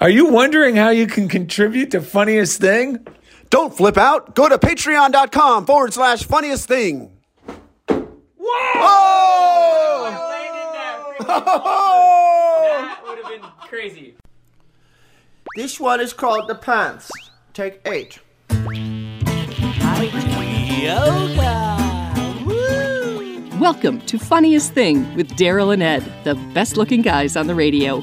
Are you wondering how you can contribute to Funniest Thing? Don't flip out. Go to patreon.com forward slash funniest thing. Whoa! Oh! Oh! That would have been crazy. This one is called The Pants. Take eight. Yoga! Woo! Welcome to Funniest Thing with Darrell and Ed, the best looking guys on the radio.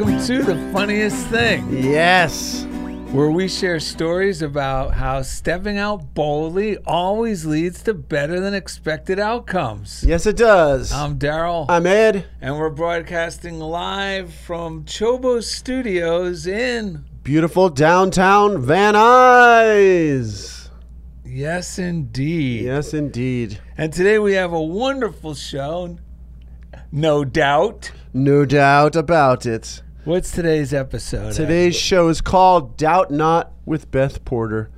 Welcome to the Funniest Thing, Yes. where we share stories about how stepping out boldly always leads to better than expected outcomes. Yes, it does. I'm Darrell, I'm Ed. and we're broadcasting live from Chobo Studios in, Beautiful downtown Van Nuys. yes, indeed. Yes, indeed. And today we have a wonderful show, no doubt. No doubt about it. What's today's episode? Today's show is called Doubt Not with Beth Porter.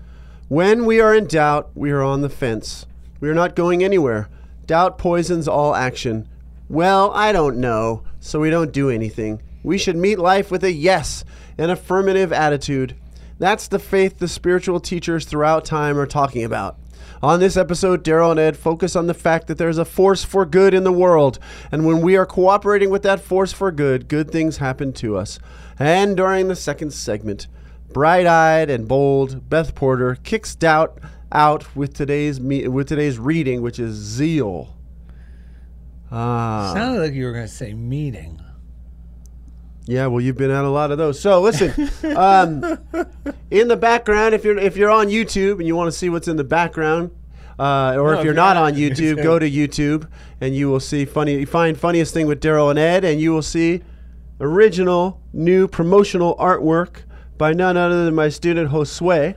When we are in doubt, we are on the fence. We are not going anywhere. Doubt poisons all action. Well, I don't know, so we don't do anything. We should meet life with a yes, an affirmative attitude. That's the faith the spiritual teachers throughout time are talking about. On this episode, Darrell and Ed focus on the fact that there's a force for good in the world, and when we are cooperating with that force for good, good things happen to us. And during the second segment, bright eyed and bold, Beth Porter kicks doubt out with today's me- with today's reading, which is zeal. Ah, Sounded like you were going to say meeting. yeah. Well, you've been at a lot of those. So listen, um, in the background, if you're if you're on YouTube and you want to see what's in the background, uh, or No, if if you're you're not not on on YouTube, YouTube. go to YouTube and you will see funny. You find funniest thing with Darrell and Ed, and you will see original new promotional artwork by none other than my student Josue.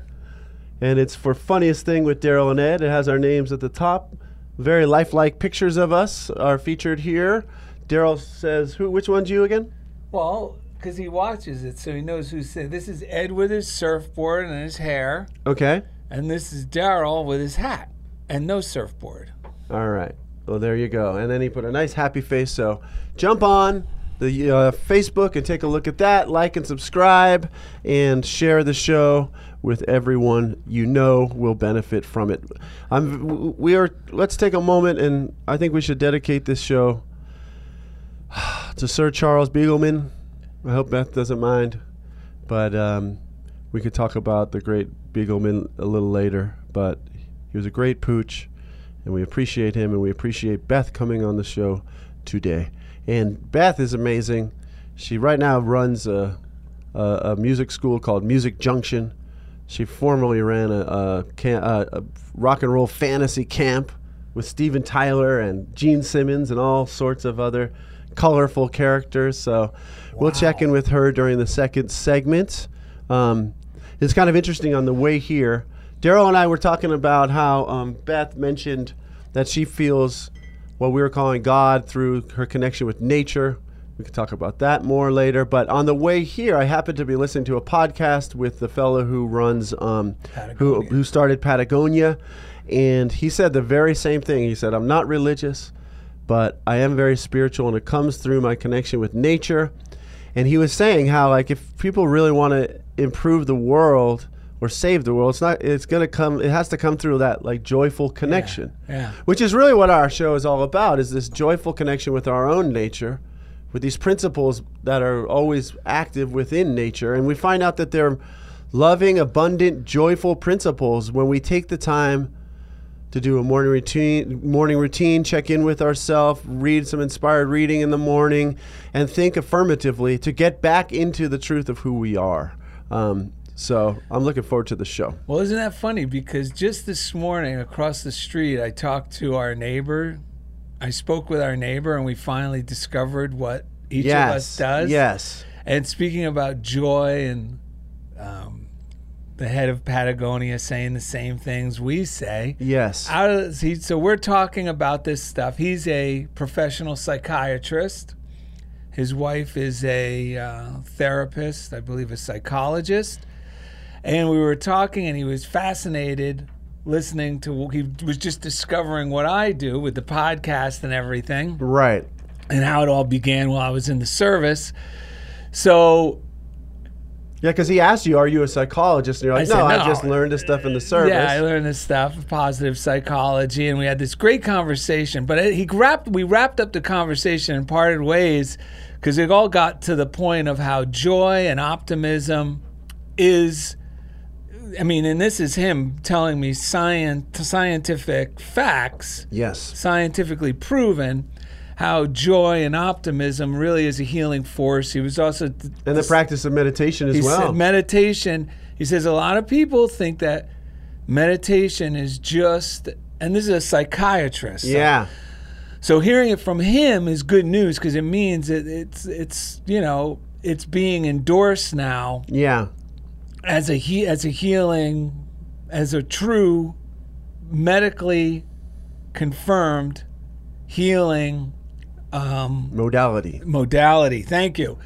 And it's for funniest thing with Darrell and Ed. It has our names at the top. Very lifelike pictures of us are featured here. Darrell says, "Who? Which one's you again?" Well, because he watches it, so he knows who's saying. This is Ed with his surfboard and his hair, Okay. and this is Darrell with his hat and no surfboard. All right. Well, there you go. And then he put a nice happy face. So jump on the uh, Facebook and take a look at that. Like and subscribe and share the show with everyone you know will benefit from it. I'm, we are. Let's take a moment, and I think we should dedicate this show to Sir Charles Beagleman. I hope Beth doesn't mind, but um, we could talk about the great Beagleman a little later. But he was a great pooch and we appreciate him and we appreciate Beth coming on the show today. And Beth is amazing. She right now runs a, a, a music school called Music Junction. She formerly ran a, a, cam- a, a rock and roll fantasy camp with Steven Tyler and Gene Simmons and all sorts of other colorful characters. So we'll check in with her during the second segment. Um, it's kind of interesting on the way here. Darrell and I were talking about how um, Beth mentioned that she feels what we were calling God through her connection with nature. We could talk about that more later. But on the way here, I happened to be listening to a podcast with the fellow who runs, um, who who started Patagonia, and he said the very same thing. He said, "I'm not religious, but I am very spiritual, and it comes through my connection with nature." And he was saying how, like, if people really want to improve the world or save the world, it's not. It's gonna come. It has to come through that like joyful connection Yeah. which is really what our show is all about is this joyful connection with our own nature with these principles that are always active within nature and we find out that they're loving abundant joyful principles when we take the time to do a morning routine morning routine check in with ourselves read some inspired reading in the morning and think affirmatively to get back into the truth of who we are um, so i'm looking forward to the show Well, isn't that funny? Because just this morning across the street, I talked to our neighbor. I spoke with our neighbor, and we finally discovered what each of us does. yes And speaking about joy and um, the head of Patagonia saying the same things we say. Yes. Out of, he, so we're talking about this stuff. He's a professional psychiatrist. His wife is a uh, therapist, I believe, a psychologist. And we were talking, and he was fascinated listening to. He was just discovering what I do with the podcast and everything Right. and how it all began while I was in the service. So Yeah, because he asked you, "Are you a psychologist?" And you're like, I said, "No, I just learned this stuff in the service." yeah, I learned this stuff, of positive psychology, and we had this great conversation. But he wrapped, we wrapped up the conversation and parted ways because it all got to the point of how joy and optimism is. I mean, and this is him telling me science, scientific facts yes. scientifically proven how joy and optimism really is a healing force. He was also And the practice of meditation as he well. said meditation. He says a lot of people think that meditation is just, and this is a psychiatrist. so- yeah. So hearing it from him is good news because it means it, it's it's you know it's being endorsed now Yeah. As a he as a healing, as a true medically confirmed healing um, Modality. modality. Thank you.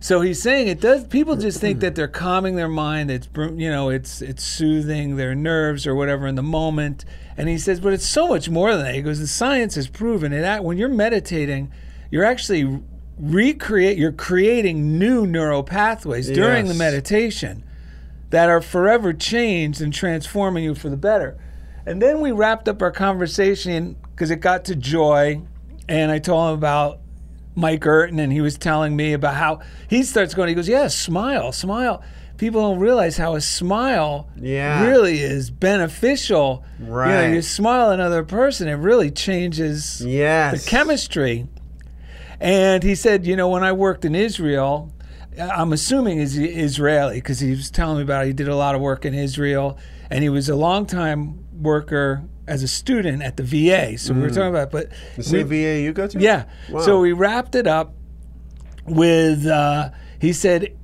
So he's saying it does. People just think that they're calming their mind. It's you know it's it's soothing their nerves or whatever in the moment. And he says, but it's so much more than that. He goes, the science has proven it. When you're meditating, you're actually recreate. You're creating new neural pathways during the meditation that are forever changed and transforming you for the better. And then we wrapped up our conversation because it got to joy, and I told him about Mike Urton, and he was telling me about how he starts going. He goes, "Yeah, smile, smile." People don't realize how a smile Yeah. really is beneficial. You know, Right. you smile at another person, it really changes Yes. the chemistry. And he said, you know, when I worked in Israel, I'm assuming he's Israeli because he was telling me about it. He did a lot of work in Israel, and he was a long time worker as a student at the VA. So we were talking about, but The same we- VA you go to? yeah. Wow. So we wrapped it up with uh, he said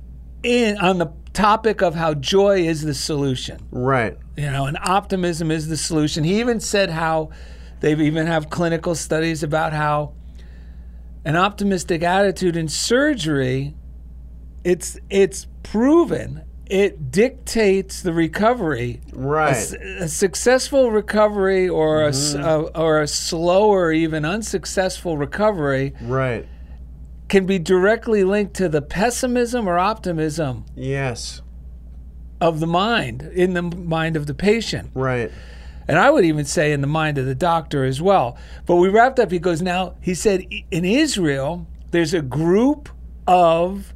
in on the topic of how joy is the solution Right. you know, and optimism is the solution. He even said how they even have clinical studies about how an optimistic attitude in surgery it's it's proven it dictates the recovery. A, Right. s- a successful recovery or a s- a, or a slower even unsuccessful recovery Right. can be directly linked to the pessimism or optimism Yes. of the mind in the mind of the patient. Right. And I would even say in the mind of the doctor as well. But we wrapped up. He goes, now, he said, in Israel, there's a group of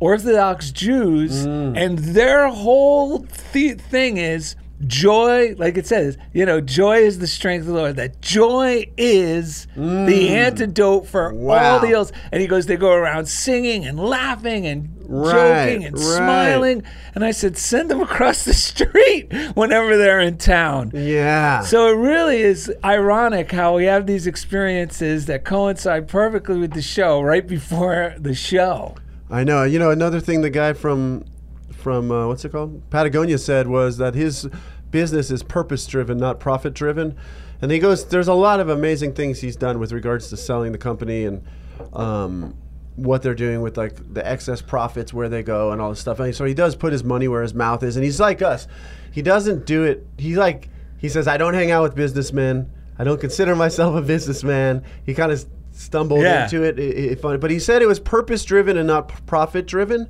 Orthodox Jews, mm. and their whole th- thing is joy, like it says, you know, joy is the strength of the Lord. That joy is mm. the antidote for Wow. all the ills. And he goes, they go around singing and laughing and Right, joking and right. smiling. And I said, send them across the street whenever they're in town. Yeah. So it really is ironic how we have these experiences that coincide perfectly with the show right before the show. I know. You know, another thing the guy from from uh, what's it called Patagonia said was that his business is purpose driven, not profit driven. And he goes, there's a lot of amazing things he's done with regards to selling the company and um, what they're doing with like the excess profits, where they go, and all this stuff. And so he does put his money where his mouth is, and he's like us. He doesn't do it. He's like he says, I don't hang out with businessmen. I don't consider myself a businessman. He kind of stumbled Yeah. into it, it, it but he said it was purpose driven and not profit driven,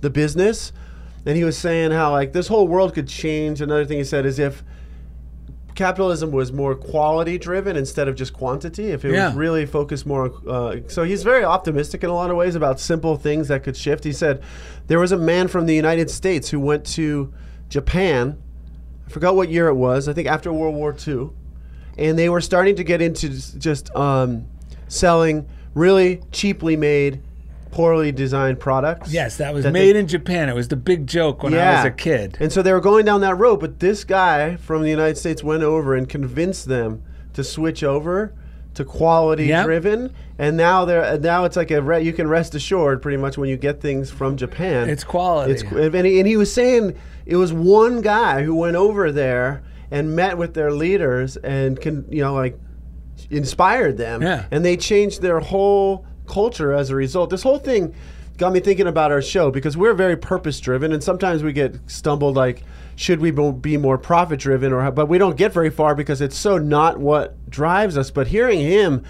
the business. And he was saying how like this whole world could change. Another thing he said is if capitalism was more quality driven instead of just quantity, if it Yeah. was really focused more. Uh, so he's very optimistic in a lot of ways about simple things that could shift. He said there was a man from the United States who went to Japan. I forgot what year it was. I think after World War II, and they were starting to get into just um, selling really cheaply made, poorly designed products. Yes, that was That made they- in Japan. It was the big joke when I was a kid. and so they were going down that road, but this guy from the United States went over and convinced them to switch over to quality Yep. driven, and now they're uh, now it's like a re- you can rest assured pretty much when you get things from Japan. It's quality. It's and he, and he was saying it was one guy who went over there and met with their leaders and can you know like inspired them Yeah. and they changed their whole culture as a result. This whole thing got me thinking about our show because we're very purpose driven and sometimes we get stumbled like should we be more profit driven or but we don't get very far because it's so not what drives us but hearing him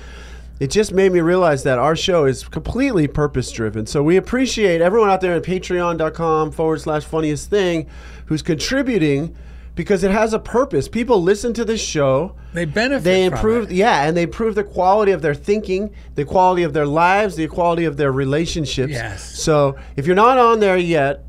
it just made me realize that our show is completely purpose driven. So we appreciate everyone out there at patreon.com forward slash funniest thing who's contributing because it has a purpose. People listen to this show. They benefit They improve, yeah, and they improve the quality of their thinking, the quality of their lives, the quality of their relationships. Yes. So if you're not on there yet,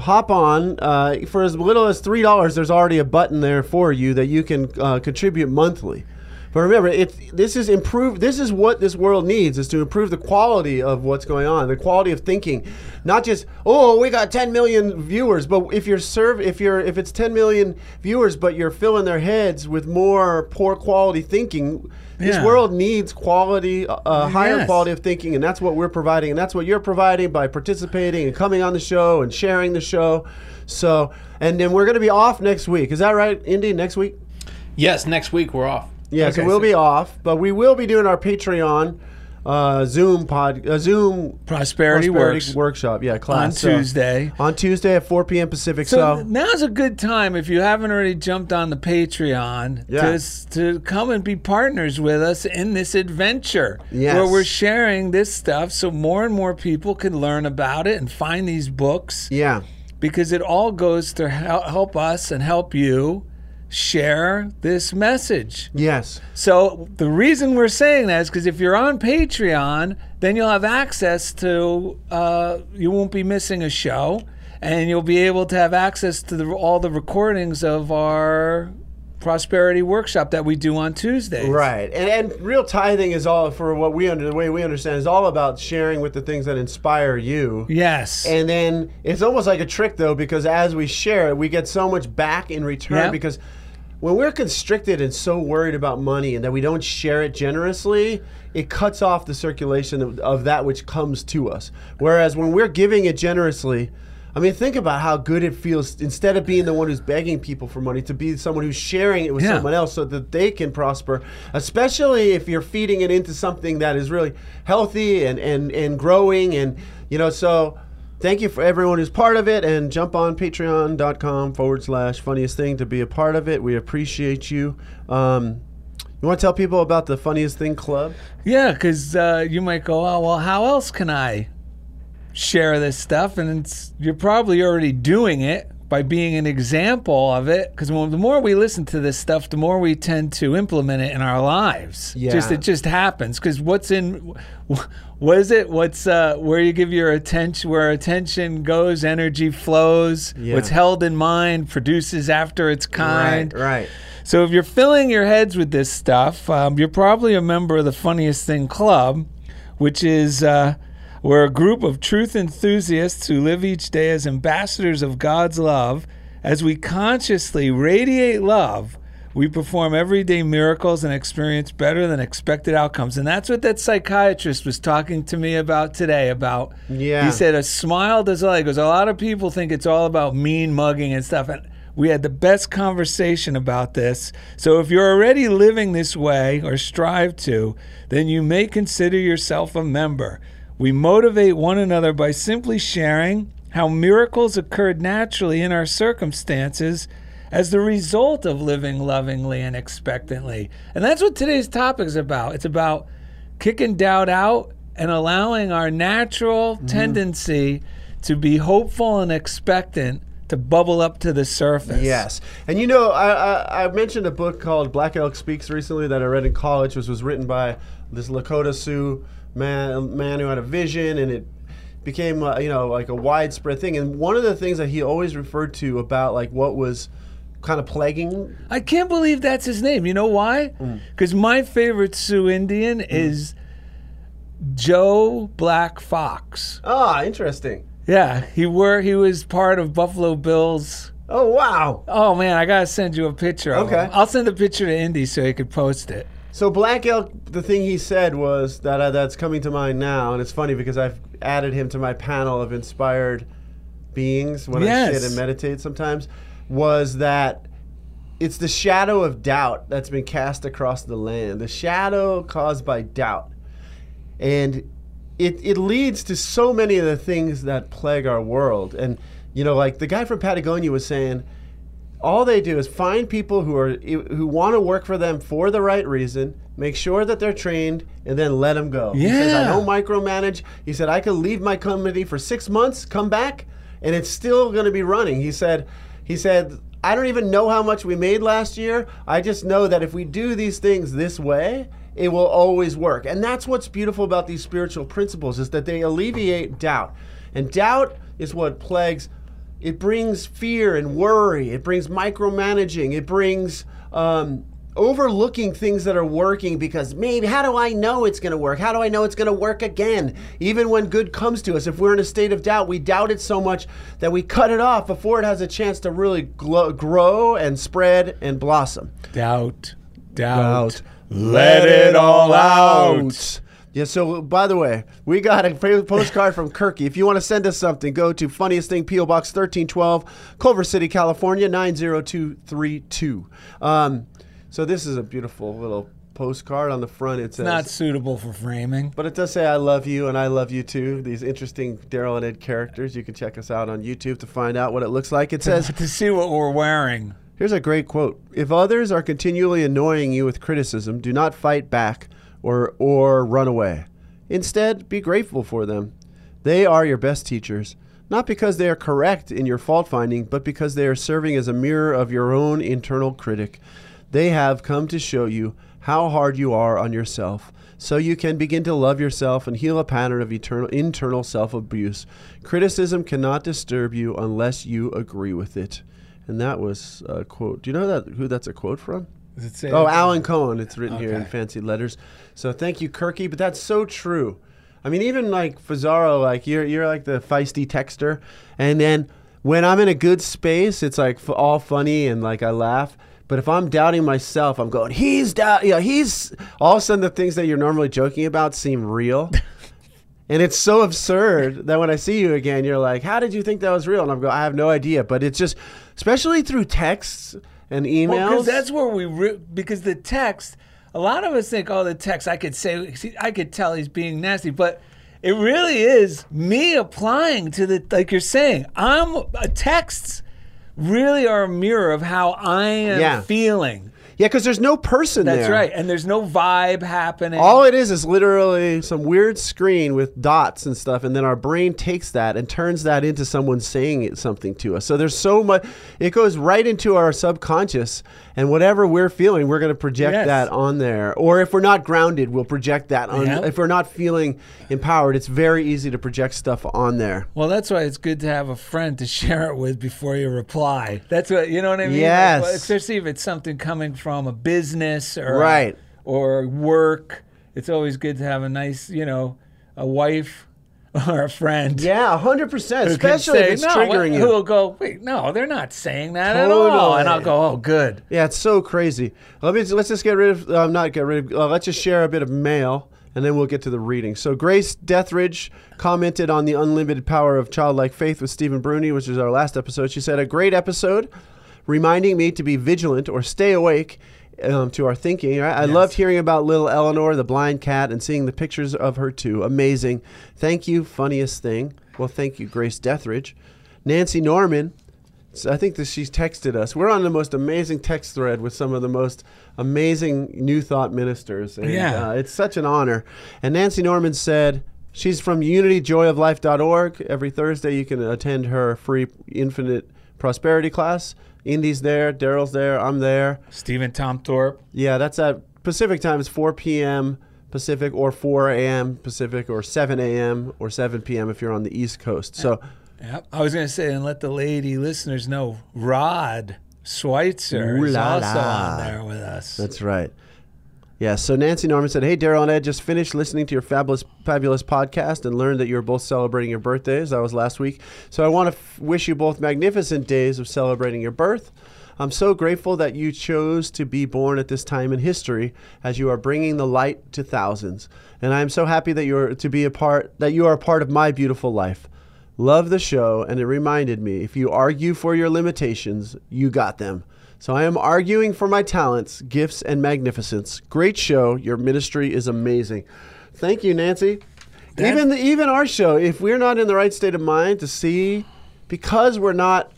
hop on. Uh, for as little as three dollars, there's already a button there for you that you can uh, contribute monthly. But remember, it's this is improve. This is what this world needs: is to improve the quality of what's going on, the quality of thinking. Not just oh, we got 10 million viewers, but if you're serve, if you're if it's 10 million viewers, but you're filling their heads with more poor quality thinking. This Yeah. world needs quality, uh, uh, higher Yes. quality of thinking, and that's what we're providing, and that's what you're providing by participating and coming on the show and sharing the show. So, and then we're going to be off next week. Is that right, Indy? Next week? Yes, next week we're off. Yeah, so we'll so- be off, but we will be doing our Patreon uh, Zoom pod, uh, Zoom Prosperity, Works workshop. Yeah, on class So- Tuesday. on Tuesday at 4 p.m. Pacific. So, So, now's a good time if you haven't already jumped on the Patreon Yeah. to, to come and be partners with us in this adventure Yes. where we're sharing this stuff so more and more people can learn about it and find these books yeah, because it all goes to help us and help you share this message. yes, So the reason we're saying that is because if you're on Patreon, then you'll have access to. Uh, you won't be missing a show, and you'll be able to have access to the, all the recordings of our prosperity workshop that we do on Tuesdays. right. And, and real tithing is all for what we under the way we understand is all about sharing with the things that inspire you. Yes. And then it's almost like a trick though, because as we share it, we get so much back in return. Yeah. Because when we're constricted and so worried about money and that we don't share it generously, it cuts off the circulation of, of that which comes to us. Whereas when we're giving it generously, I mean, think about how good it feels instead of being the one who's begging people for money to be someone who's sharing it with Yeah. someone else so that they can prosper, especially if you're feeding it into something that is really healthy and, and, and growing. And, you know, so thank you for everyone who's part of it and jump on patreon.com forward slash funniest thing to be a part of it. We appreciate you. Um, you want to tell people about the funniest thing club? Yeah, because uh, you might go, oh, well, how else can I share this stuff? And you're probably already doing it by being an example of it. Because the more we listen to this stuff, the more we tend to implement it in our lives. Yeah. Just it just happens. Because what's in, what is it? What's uh, where you give your attention, where attention goes, energy flows. Yeah. What's held in mind produces after its kind. Right, right. So if you're filling your heads with this stuff, um, you're probably a member of the Funniest Thing Club, which is uh, we're a group of truth enthusiasts who live each day as ambassadors of God's love. As we consciously radiate love, we perform everyday miracles and experience better than expected outcomes. And that's what that psychiatrist was talking to me about today. About Yeah. he said a smile does all. He goes, a lot of people think it's all about mean mugging and stuff. And we had the best conversation about this. So if you're already living this way or strive to, then you may consider yourself a member. We motivate one another by simply sharing how miracles occurred naturally in our circumstances as the result of living lovingly and expectantly. And that's what today's topic is about. It's about kicking doubt out and allowing our natural mm-hmm. tendency to be hopeful and expectant to bubble up to the surface. Yes, and you know, I, I, I mentioned a book called Black Elk Speaks recently that I read in college, which was written by this Lakota Sioux man, man who had a vision, and it became uh, you know like a widespread thing. And one of the things that he always referred to about like what was kind of plaguing. I can't believe that's his name. You know why? Because my favorite Sioux Indian is Joe Black Fox. Ah, interesting. Yeah, he were he was part of Buffalo Bills. Oh wow. Oh man, I gotta send you a picture. Okay. I'll send the picture to Indy so he could post it. So Black Elk, the thing he said was that uh, that's coming to mind now, and it's funny because I've added him to my panel of inspired beings when I sit and meditate sometimes. Was that it's the shadow of doubt that's been cast across the land, the shadow caused by doubt, and it it leads to so many of the things that plague our world. And you know, like the guy from Patagonia was saying all they do is find people who are who want to work for them for the right reason, make sure that they're trained, and then let them go. yeah. He says, I don't micromanage. He said I could leave my company for six months, come back, and it's still going to be running. He said, he said. I don't even know how much we made last year. I just know that if we do these things this way, it will always work. And that's what's beautiful about these spiritual principles is that they alleviate doubt. And doubt is what plagues it brings fear and worry. It brings micromanaging. It brings um, overlooking things that are working because maybe, how do I know it's going to work? How do I know it's going to work again? Even when good comes to us, if we're in a state of doubt, we doubt it so much that we cut it off before it has a chance to really glo- grow and spread and blossom. Doubt, doubt. Let it all out. Yeah, so by the way, we got a postcard from Kirky. If you want to send us something, go to Funniest Thing, P.O. Box 1312, Culver City, California, 90232. Um, so this is a beautiful little postcard on the front. It says, Not suitable for framing. but it does say I love you and I love you too. These interesting Darrell and Ed characters. You can check us out on YouTube to find out what it looks like. It says, to see what we're wearing. Here's a great quote. If others are continually annoying you with criticism, do not fight back or or run away. Instead, be grateful for them. They are your best teachers, not because they are correct in your fault finding, but because they are serving as a mirror of your own internal critic. They have come to show you how hard you are on yourself, so you can begin to love yourself and heal a pattern of eternal internal self-abuse. Criticism cannot disturb you unless you agree with it. And that was a quote. Do you know that who that's a quote from? Does it say Oh, Alan Cohen. It's written here in fancy letters. So thank you, Kirky. But that's so true. I mean, even like Fazaro, like you're you're like the feisty texter, and then when I'm in a good space, it's like f- all funny and like I laugh. But if I'm doubting myself, I'm going, he's doubt, yeah, he's. All of a sudden, the things that you're normally joking about seem real. And it's so absurd that when I see you again, you're like, "How did you think that was real?" And I'm going, "I have no idea." But it's just, especially through texts and emails. Well, because that's where we re- because the text. A lot of us think, oh, the text. I could say, see, I could tell he's being nasty, but it really is me applying to the like you're saying. I'm uh, texts really are a mirror of how I am Yeah. feeling. Yeah, because there's no person That's there. right, and there's no vibe happening. All it is is literally some weird screen with dots and stuff, and then our brain takes that and turns that into someone saying it, something to us. So there's so much; it goes right into our subconscious, and whatever we're feeling, we're going to project Yes. that on there. Or if we're not grounded, we'll project that on. Yeah. If we're not feeling empowered, it's very easy to project stuff on there. Well, that's why it's good to have a friend to share it with before you reply. That's what you know what I mean. Like, Yes. well, especially if it's something coming from a business or Right. or work. It's always good to have a nice, you know, a wife or a friend. Yeah, hundred percent. Especially if say, it's no, triggering Who you. Who will go? Wait, no, they're not saying that at all. And I'll go, oh, good. Yeah, it's so crazy. Let me let's just get rid of um, not get rid of. Uh, let's just share a bit of mail, and then we'll get to the reading. So Grace Deathridge commented on the unlimited power of childlike faith with Stephen Bruni, which is our last episode. She said a great episode, reminding me to be vigilant or stay awake. Um, to our thinking, I, I loved hearing about little Eleanor, the blind cat, and seeing the pictures of her too. Amazing. Thank you, funniest thing. Well, thank you, Grace Deathridge. Nancy Norman, so I think that she's texted us. We're on the most amazing text thread with some of the most amazing New Thought ministers. And, Yeah. uh, it's such an honor. And Nancy Norman said she's from unityjoyoflife.org. Every Thursday you can attend her free infinite prosperity class. Indy's there, Darrell's there, I'm there. Stephen Tom Thorpe. Yeah, that's at Pacific time. It's 4 p.m. Pacific or 4 a.m. Pacific or 7 a.m. or 7 p.m. if you're on the East Coast. So Yep. I was going to say, and let the lady listeners know, Rod Schweitzer Ooh is la also la. on there with us. That's right. Yeah, so Nancy Norman said, Hey, Darrell and Ed, just finished listening to your fabulous, fabulous podcast and learned that you're both celebrating your birthdays. That was last week. So I want to f- wish you both magnificent days of celebrating your birth. I'm so grateful that you chose to be born at this time in history as you are bringing the light to thousands. And I'm so happy that you're to be a part that you are a part of my beautiful life. Love the show and it reminded me if you argue for your limitations, you got them. So I am arguing for my talents, gifts and magnificence. Great show. Your ministry is amazing. Thank you, Nancy. even the, even our show, if we're not in the right state of mind to see because we're not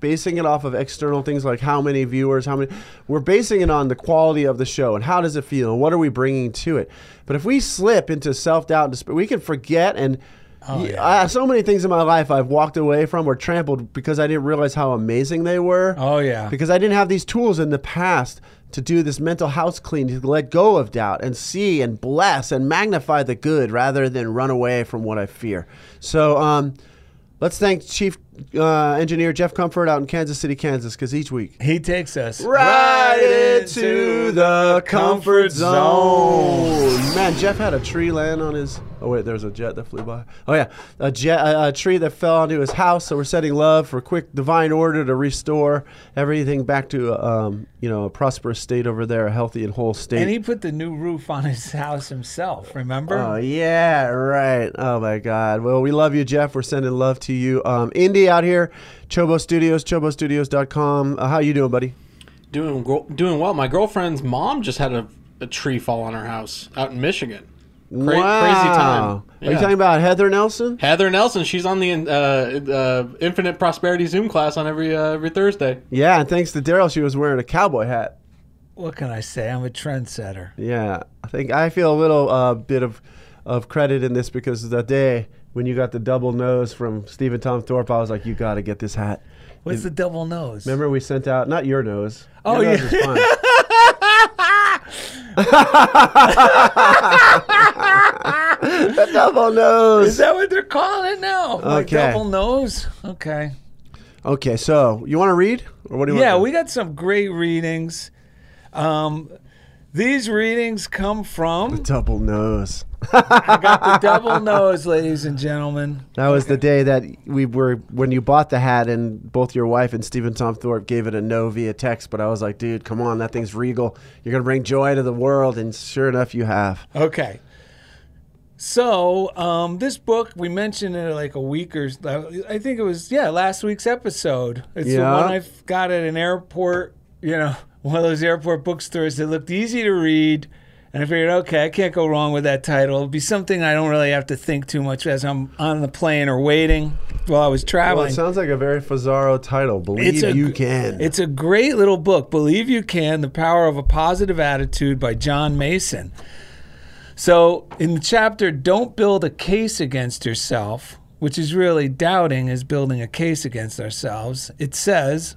basing it off of external things like how many viewers, how many. We're basing it on the quality of the show and how does it feel and what are we bringing to it. But if we slip into self doubt and despair, we can forget and. Oh, yeah. I- so many things in my life I've walked away from or trampled because I didn't realize how amazing they were. Oh, yeah. Because I didn't have these tools in the past to do this mental house clean, to let go of doubt and see and bless and magnify the good rather than run away from what I fear. So um, let's thank Chief uh, Engineer Jeff Comfort out in Kansas City, Kansas, because each week. He takes us Right into the comfort zone. Man, Jeff had a tree land on his. Oh wait, there was a jet that flew by. Oh yeah, a jet, a, a tree that fell onto his house. So we're setting love for quick divine order to restore everything back to um, you know a prosperous state over there, a healthy and whole state. And he put the new roof on his house himself, remember? Oh yeah, right. Oh my God. Well, we love you, Jeff. We're sending love to you. Um, Indy out here, Chobo Studios, chobostudios.com. Uh, how you doing, buddy? Doing doing well. My girlfriend's mom just had a, a tree fall on her house out in Michigan. Cra- Crazy time. Are you talking about Heather Nelson? Heather Nelson, she's on the uh, uh, Infinite Prosperity Zoom class on every uh, every Thursday. Yeah, and thanks to Darrell, she was wearing a cowboy hat. What can I say? I'm a trendsetter. Yeah, I think I feel a little uh, bit of of credit in this because the day when you got the double nose from Stephen Tom Thorpe, I was like, you got to get this hat. What's the double nose? Remember we sent out not your nose. Oh, Your yeah. nose fine. the double nose. Is that what they're calling it now? Like double nose? Okay. Okay, so you want to read, or what do you Yeah, we got some great readings. Um, these readings come from the double nose. The double nose, ladies and gentlemen. That was the day that we were when you bought the hat, and both your wife and Stephen Tom Thorpe gave it a no via text. But I was like, dude, come on, that thing's regal. You're gonna bring joy to the world, and sure enough, you have. Okay. So, um, this book we mentioned it like a week or I think it was yeah last week's episode. It's the one I got at an airport. You know, one of those airport bookstores that looked easy to read, and I figured, okay, I can't go wrong with that title. It'll be something I don't really have to think too much as I'm on the plane or waiting while I was Well, traveling. it sounds like a very Fazaro title. Believe a, you can. It's a great little book. Believe You Can: The Power of a Positive Attitude by John Mason. So, in the chapter, don't build a case against yourself, which is really doubting is building a case against ourselves. It says,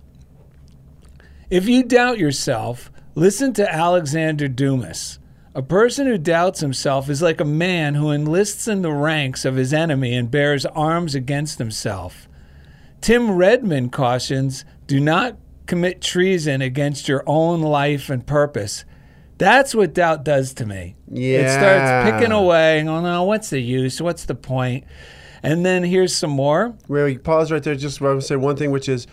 if you doubt yourself, listen to Alexander Dumas. A person who doubts himself is like a man who enlists in the ranks of his enemy and bears arms against himself. Tim Redmond cautions do not commit treason against your own life and purpose. That's what doubt does to me. Yeah. It starts picking away and going, oh, what's the use? What's the point? And then here's some more. Where we pause right there. Just want to say one thing, which is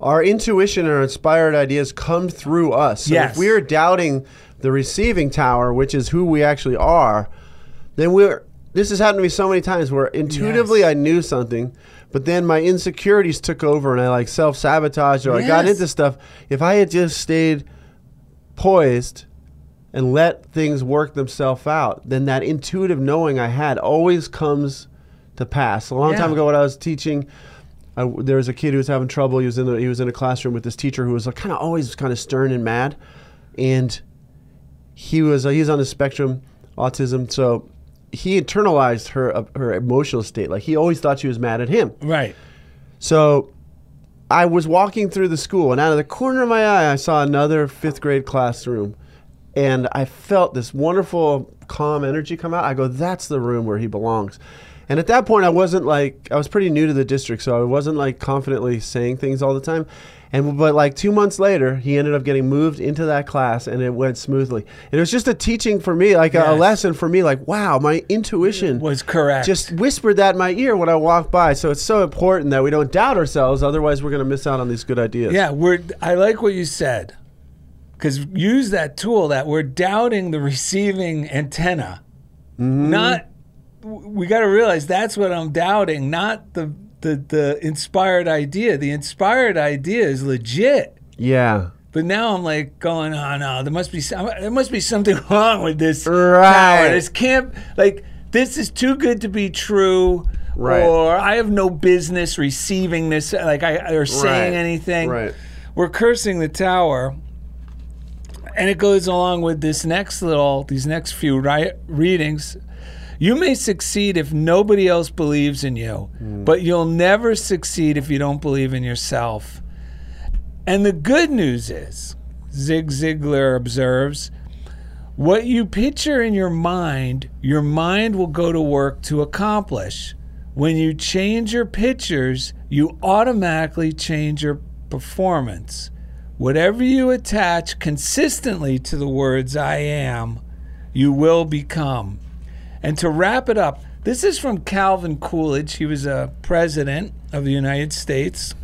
our intuition and our inspired ideas come through us. So Yes. if we're doubting the receiving tower, which is who we actually are, then we're. This has happened to me so many times where intuitively Yes. I knew something, but then my insecurities took over and I like self sabotaged or I got into stuff. If I had just stayed poised and let things work themselves out, then that intuitive knowing I had always comes to pass. A long time ago, when I was teaching, I, there was a kid who was having trouble. He was in a, he was in a classroom with this teacher who was uh, like, kind of always kind of stern and mad, and he was uh, he's on the spectrum, autism. So he internalized her uh, her emotional state. Like he always thought she was mad at him. Right. So I was walking through the school, and out of the corner of my eye, I saw another fifth grade classroom. And I felt this wonderful, calm energy come out. I go, that's the room where he belongs. And at that point, I wasn't like I was pretty new to the district, so I wasn't like confidently saying things all the time. And but like two months later, he ended up getting moved into that class, and it went smoothly. And it was just a teaching for me, like a, a lesson for me. Like, wow, my intuition Was correct. Just whispered that in my ear when I walked by. So it's so important that we don't doubt ourselves. Otherwise, we're going to miss out on these good ideas. Yeah, we're. I like what you said, because use that tool that we're doubting the receiving antenna. Mm-hmm. Not, we got to realize that's what I'm doubting, not the the the inspired idea. The inspired idea is legit. Yeah. But now I'm like going, oh no, there must be some, there must be something wrong with this Right. tower. This can't like this is too good to be true. Right. Or I have no business receiving this, like I or saying Right. anything. Right. We're cursing the tower, and it goes along with this next little, these next few ri- readings. You may succeed if nobody else believes in you, hmm. but you'll never succeed if you don't believe in yourself. And the good news is, Zig Ziglar observes, what you picture in your mind, your mind will go to work to accomplish. When you change your pictures, you automatically change your performance. Whatever you attach consistently to the words I am, you will become. And to wrap it up, this is from Calvin Coolidge. He was a president of the United States.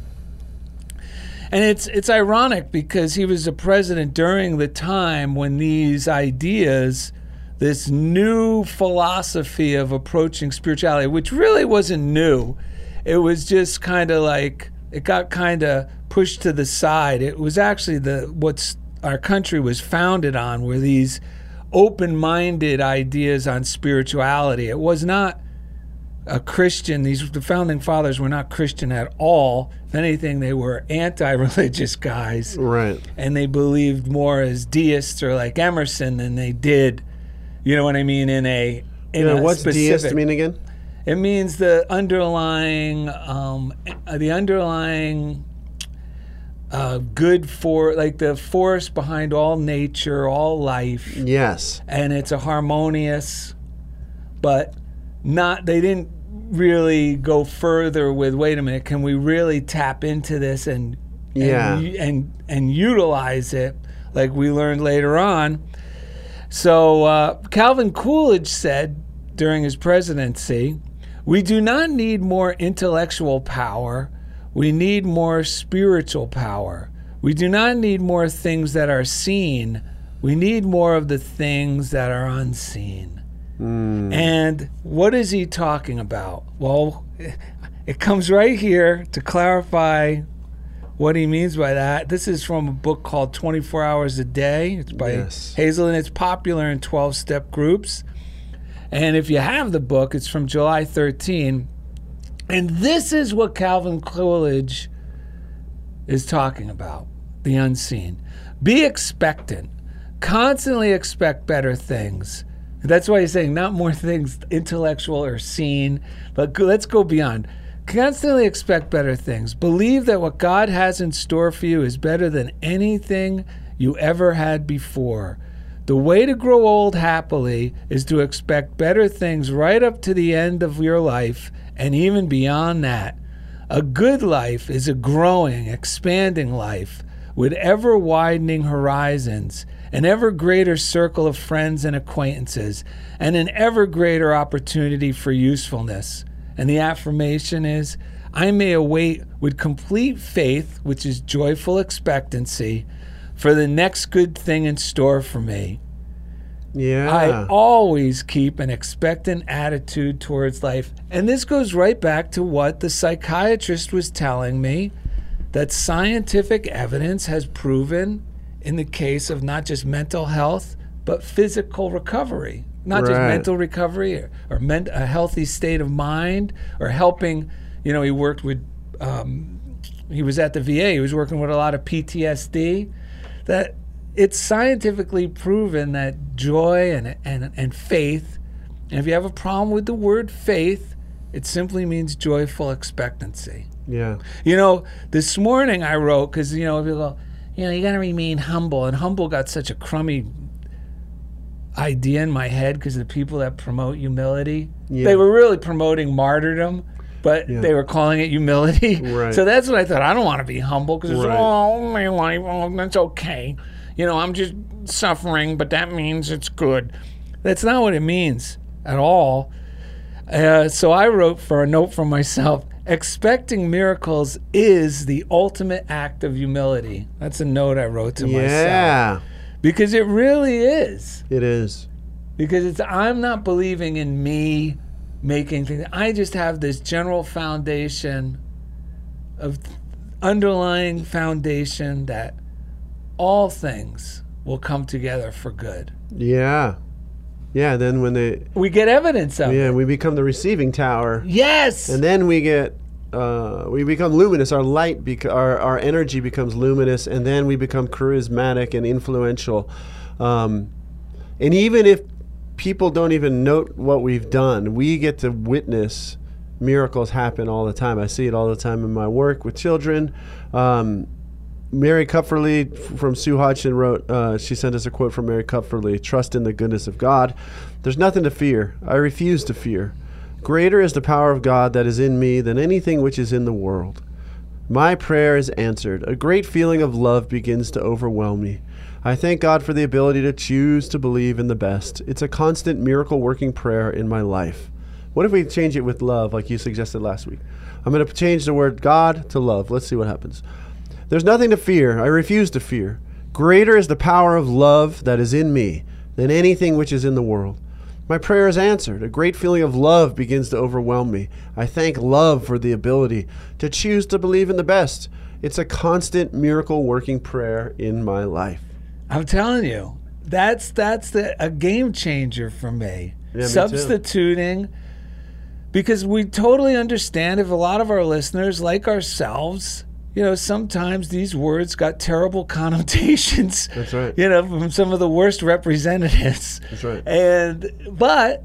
And it's it's ironic because he was a president during the time when these ideas, this new philosophy of approaching spirituality, which really wasn't new, it was just kind of like it got kind of pushed to the side. It was actually the what's our country was founded on were these open-minded ideas on spirituality. It was not a Christian. These the founding fathers were not Christian at all. If anything, they were anti-religious guys, Right. and they believed more as deists or like Emerson than they did. You know what I mean? In a in know, a what's specific, deist mean again? It means the underlying, um, the underlying uh, good for like the force behind all nature, all life Yes. and it's a harmonious, but not. They didn't really go further with. Wait a minute, can we really tap into this and Yeah. and and, and utilize it like we learned later on? So uh, Calvin Coolidge said during his presidency, "We do not need more intellectual power." We need more spiritual power. We do not need more things that are seen. We need more of the things that are unseen. Hmm. And what is he talking about? Well, it comes right here to clarify what he means by that. This is from a book called 24 Hours a Day. It's by Yes. Hazel, and it's popular in 12 step groups. And if you have the book, it's from July 13. And this is what Calvin Coolidge is talking about the unseen. Be expectant. Constantly expect better things. That's why he's saying not more things intellectual or seen, but let's go beyond. Constantly expect better things. Believe that what God has in store for you is better than anything you ever had before. The way to grow old happily is to expect better things right up to the end of your life and even beyond that. A good life is a growing, expanding life with ever widening horizons, an ever greater circle of friends and acquaintances, and an ever greater opportunity for usefulness. And the affirmation is I may await with complete faith, which is joyful expectancy, for the next good thing in store for me. Yeah. I always keep an expectant attitude towards life. And this goes right back to what the psychiatrist was telling me that scientific evidence has proven in the case of not just mental health, but physical recovery. Not just mental recovery or, or ment- a healthy state of mind or helping. You know, he worked with, um, he was at the VA, he was working with a lot of PTSD. That it's scientifically proven that joy and, and, and faith, and if you have a problem with the word faith, it simply means joyful expectancy. yeah. You know, this morning I wrote because you know people go, you know, you got to remain humble, and humble got such a crummy idea in my head because the people that promote humility, Yeah. they were really promoting martyrdom, but Yeah. they were calling it humility. Right. So that's what I thought. I don't want to be humble because Right. oh my life, oh that's okay. You know, I'm just suffering, but that means it's good. That's not what it means at all. Uh, so I wrote for a note for myself. Expecting miracles is the ultimate act of humility. That's a note I wrote to myself Yeah, because it really is. it is. Because it's I'm not believing in me making things. I just have this general foundation of underlying foundation that all things will come together for good. Yeah, yeah. Then when they, We get evidence of yeah, it. we become the receiving tower. Yes. and then we get uh, we become luminous our light bec- our, our energy becomes luminous and then we become charismatic and influential um, and even if people don't even note what we've done we get to witness miracles happen all the time i see it all the time in my work with children um, Mary Kupferle f- from Sue Hodgson wrote, uh, she sent us a quote from Mary Kupferle Trust in the goodness of God. There's nothing to fear. I refuse to fear. Greater is the power of God that is in me than anything which is in the world. My prayer is answered. A great feeling of love begins to overwhelm me. I thank God for the ability to choose to believe in the best. It's a constant miracle working prayer in my life. What if we change it with love, like you suggested last week? I'm going to change the word God to love. Let's see what happens. There's nothing to fear. I refuse to fear. Greater is the power of love that is in me than anything which is in the world. My prayer is answered. A great feeling of love begins to overwhelm me. I thank love for the ability to choose to believe in the best. It's a constant miracle working prayer in my life. I'm telling you, that's that's the, a game changer for me. Yeah, me too. Substituting, because we totally understand if a lot of our listeners, like ourselves, you know, sometimes these words got terrible connotations. That's right. You know, from some of the worst representatives. That's right. And but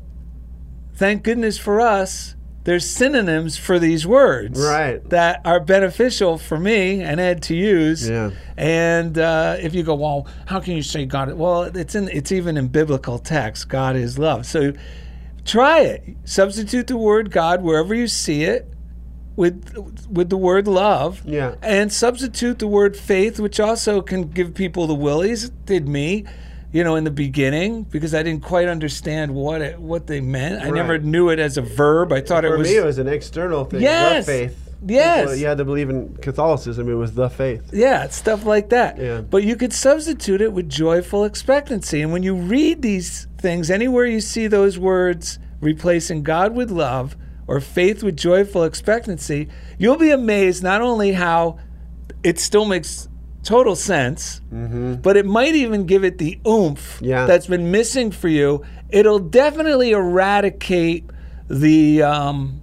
thank goodness for us, there's synonyms for these words Right. that are beneficial for me and Ed to use. Yeah. And uh, if you go, well, how can you say God? Well, it's in it's even in biblical text. God is love. So try it. Substitute the word God wherever you see it with with the word love. Yeah. And substitute the word faith, which also can give people the willies. It did me. You know, in the beginning, because I didn't quite understand what it, what they meant. I never knew it as a verb. I thought For it was me, it was an external thing. Yes. Faith. Yes. You had to believe in Catholicism. It was the faith. Yeah, stuff like that. Yeah. But you could substitute it with joyful expectancy. And when you read these things, anywhere you see those words replacing God with love or faith with joyful expectancy, you'll be amazed not only how it still makes total sense, but it might even give it the oomph Mm-hmm. Yeah. that's been missing for you. It'll definitely eradicate the. Um,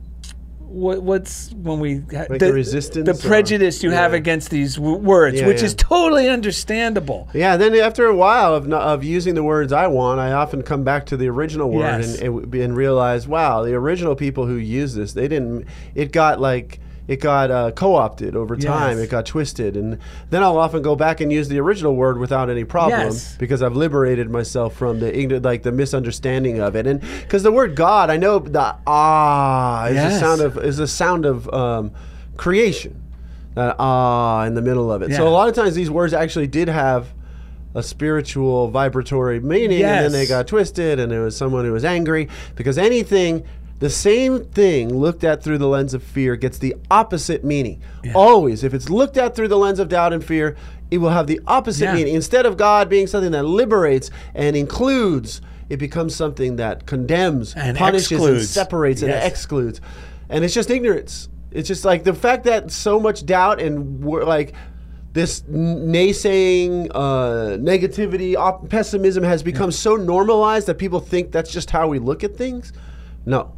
what, what's when we Like the resistance the or- prejudice you have against these w- words, Yeah, which yeah. is totally understandable. Yeah, then after a while of, not, of using the words I want, I often come back to the original word Yes. and, and, and realize, wow, the original people who used this, they didn't, it got like, it got uh, co-opted over time. Yes. It got twisted, and then I'll often go back and use the original word without any problem Yes. because I've liberated myself from the like the misunderstanding of it. And because the word God, I know the ah is a sound of is a sound of um, creation. That ah in the middle of it. So a lot of times these words actually did have a spiritual vibratory meaning and then they got twisted and it was someone who was angry because anything the same thing looked at through the lens of fear gets the opposite meaning. Always if it's looked at through the lens of doubt and fear it will have the opposite Yeah. meaning. Instead of god being something that liberates and includes it becomes something that condemns And punishes and excludes. separates and excludes. And it's just ignorance. It's just like the fact that so much doubt and like this n- naysaying uh, negativity op- pessimism has become so normalized that people think that's just how we look at things? No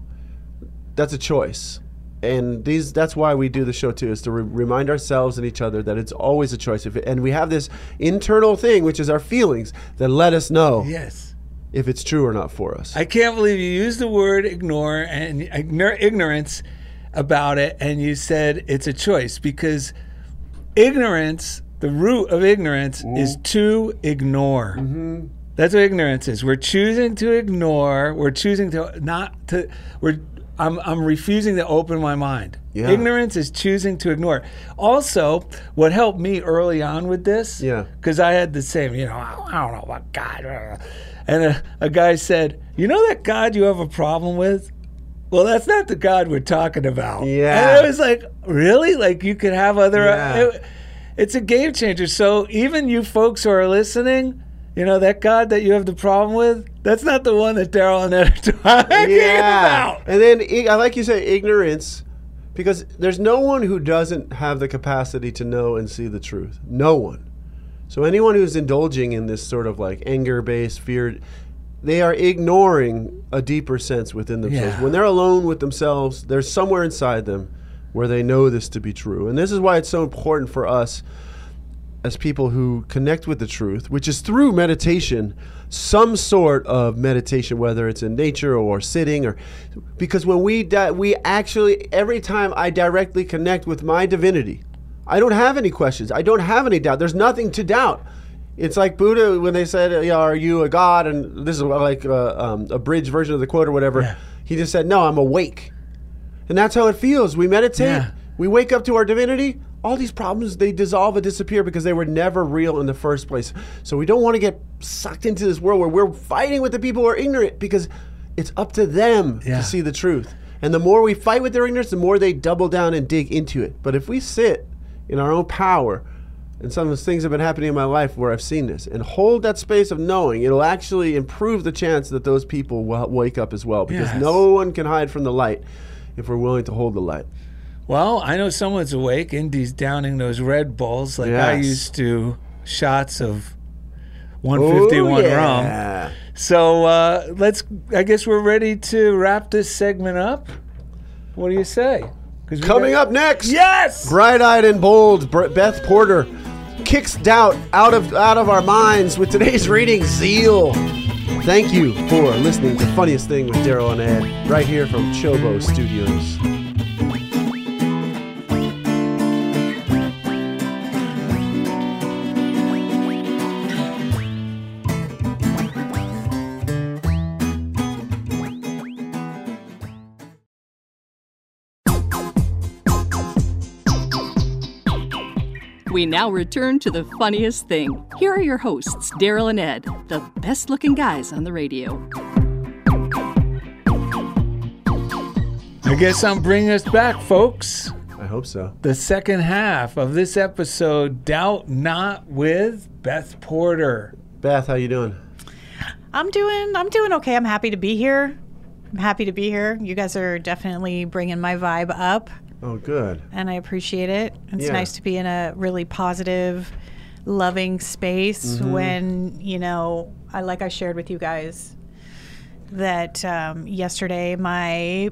that's a choice and these that's why we do the show too is to re- remind ourselves and each other that it's always a choice if and we have this internal thing which is our feelings that let us know Yes. if it's true or not for us I can't believe you used the word ignore and ignorance about it, and you said it's a choice because ignorance, the root of ignorance, is to ignore. Mm-hmm. That's what ignorance is. We're choosing to ignore. We're choosing to not to. We're. I'm. I'm refusing to open my mind. Yeah. Ignorance is choosing to ignore. Also, what helped me early on with this. Yeah. Because I had the same. You know, I, I don't know about God. And a, a guy said, "You know that God you have a problem with." Well, that's not the God we're talking about. Yeah. And I was like, really? Like you could have other. Yeah. it- it's a game changer. So even you folks who are listening, you know that God that you have the problem with. That's not the one that Darrell and Ed are talking about. And then I like you say ignorance because there's no one who doesn't have the capacity to know and see the truth. No one. So anyone who's indulging in this sort of like anger-based fear, they are ignoring a deeper sense within themselves. Yeah. When they're alone with themselves, there's somewhere inside them where they know this to be true. And this is why it's so important for us as people who connect with the truth, which is through meditation, some sort of meditation, whether it's in nature or sitting, or because when we di- we actually every time I directly connect with my divinity, I don't have any questions. I don't have any doubt. There's nothing to doubt. It's like Buddha when they said, yeah, "Are you a god?" And this is like a, um, a bridge version of the quote or whatever. Yeah. He just said, "No, I'm awake," and that's how it feels. We meditate. Yeah. We wake up to our divinity. All these problems they dissolve and disappear because they were never real in the first place. So we don't want to get sucked into this world where we're fighting with the people who are ignorant because it's up to them Yeah. to see the truth. And the more we fight with their ignorance, the more they double down and dig into it. But if we sit in our own power, and some of those things have been happening in my life where I've seen this, and hold that space of knowing, it'll actually improve the chance that those people will wake up as well. Because Yes. no one can hide from the light if we're willing to hold the light. Well, I know someone's awake. Indy's downing those Red Bulls like I used to. Shots of 151 Oh, rum. So uh, let's. I guess we're ready to wrap this segment up. What do you say? Coming got- up next. Yes. bright-eyed and bold beth porter kicks doubt out of out of our minds with today's reading zeal thank you for listening to funniest thing with darrell and ed right here from chobo studios We now return to the funniest thing. Here are your hosts, Darrell and Ed, the best looking guys on the radio. I guess I'm bringing us back, folks. i hope so The second half of this episode, Doubt Not with Beth Porter. beth how you doing I'm doing I'm doing okay. I'm happy to be here. I'm happy to be here. You guys are definitely bringing my vibe up oh good and I appreciate it. It's Yeah. nice to be in a really positive loving space Mm-hmm. when, you know, I like I shared with you guys that um, yesterday my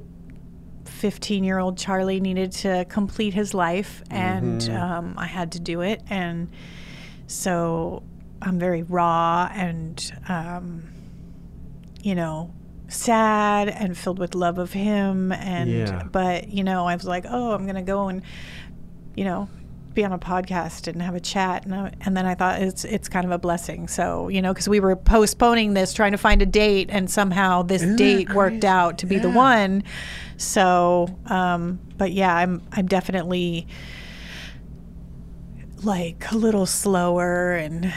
15 year old Charlie needed to complete his life, and Mm-hmm. um, I had to do it. And so I'm very raw and, um, you know, sad and filled with love of him. And, Yeah. but, you know, I was like, oh, I'm going to go and, you know, be on a podcast and have a chat and, I, and then I thought it's it's kind of a blessing so you know because we were postponing this trying to find a date and somehow this Isn't date worked out to be the one so um but yeah I'm I'm definitely like a little slower and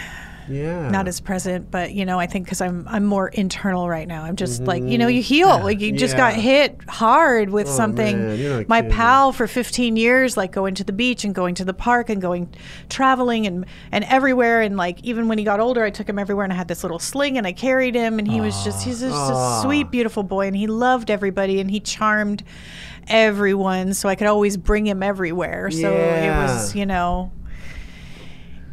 yeah. not as present but you know i think because i'm i'm more internal right now. I'm just like you know mm-hmm. you heal. Like you just got hit hard with Oh, something. man, you're not my kidding. pal for 15 years like going to the beach and going to the park and going traveling and and everywhere. And like even when he got older i took him everywhere and i had this little sling and i carried him. And he was just he's just a sweet beautiful boy and he loved everybody and he charmed everyone. So i could always bring him everywhere. So it was you know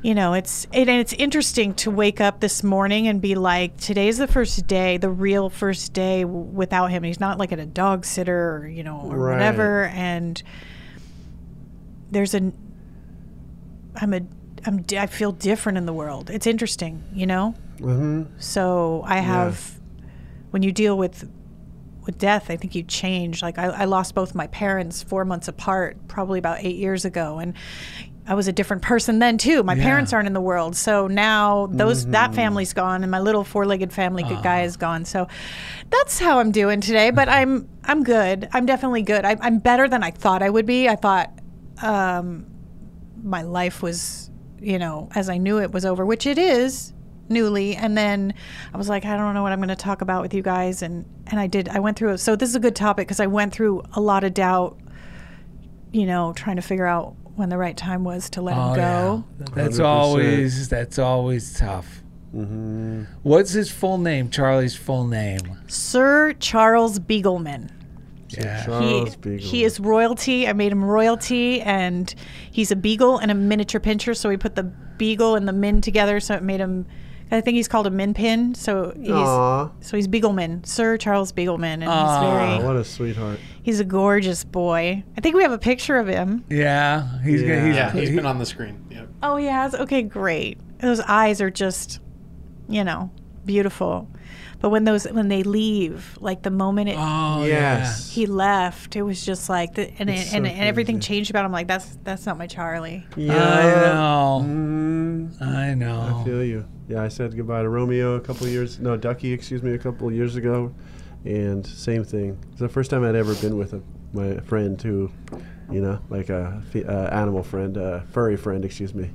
you know it's it, and it's interesting to wake up this morning and be like today's the first day the real first day without him he's not like at a dog sitter or you know or Right. whatever and there's an i'm a i'm i feel different in the world it's interesting you know mm-hmm. so I have, when you deal with with death, I think you change. Like I, I lost both my parents four months apart, probably about eight years ago, and I was a different person then too. My Yeah. parents aren't in the world, so now those that family's gone, and my little four-legged family Ah. guy is gone. So that's how I'm doing today. But I'm I'm good. I'm definitely good. I, I'm better than I thought I would be. I thought um, my life was, you know, as I knew it was over, which it is newly and then i was like i don't know what i'm going to talk about with you guys and and i did i went through it so this is a good topic because i went through a lot of doubt you know trying to figure out when the right time was to let oh, him Oh, go yeah. That's 100%. always that's always tough. Mm-hmm. What's his full name? Charlie's full name. sir charles beagleman Yeah. Charles he, Beagle. he is royalty i made him royalty and he's a beagle and a miniature pinscher so we put the beagle and the min together so it made him i think he's called a min pin so he's Aw. so he's beagleman sir charles beagleman and Aw. he's Oh, very what a sweetheart. He's a gorgeous boy. I think we have a picture of him. Yeah. He's Yeah. he's, Yeah, he's he- been on the screen. Yep. Oh, he has? Okay, great. Those eyes are just, you know, beautiful. But when those when they leave, like the moment it, Oh yes. he left, it was just like the and it, so and, and everything changed about him. Like that's that's not my Charlie. yeah. I know. Mm, I know. I feel you. Yeah, I said goodbye to Romeo a couple years, no, Ducky, excuse me, a couple of years ago, and same thing. It's the first time I'd ever been with a, my friend who, you know, like a fe- uh, animal friend, uh, furry friend, excuse me.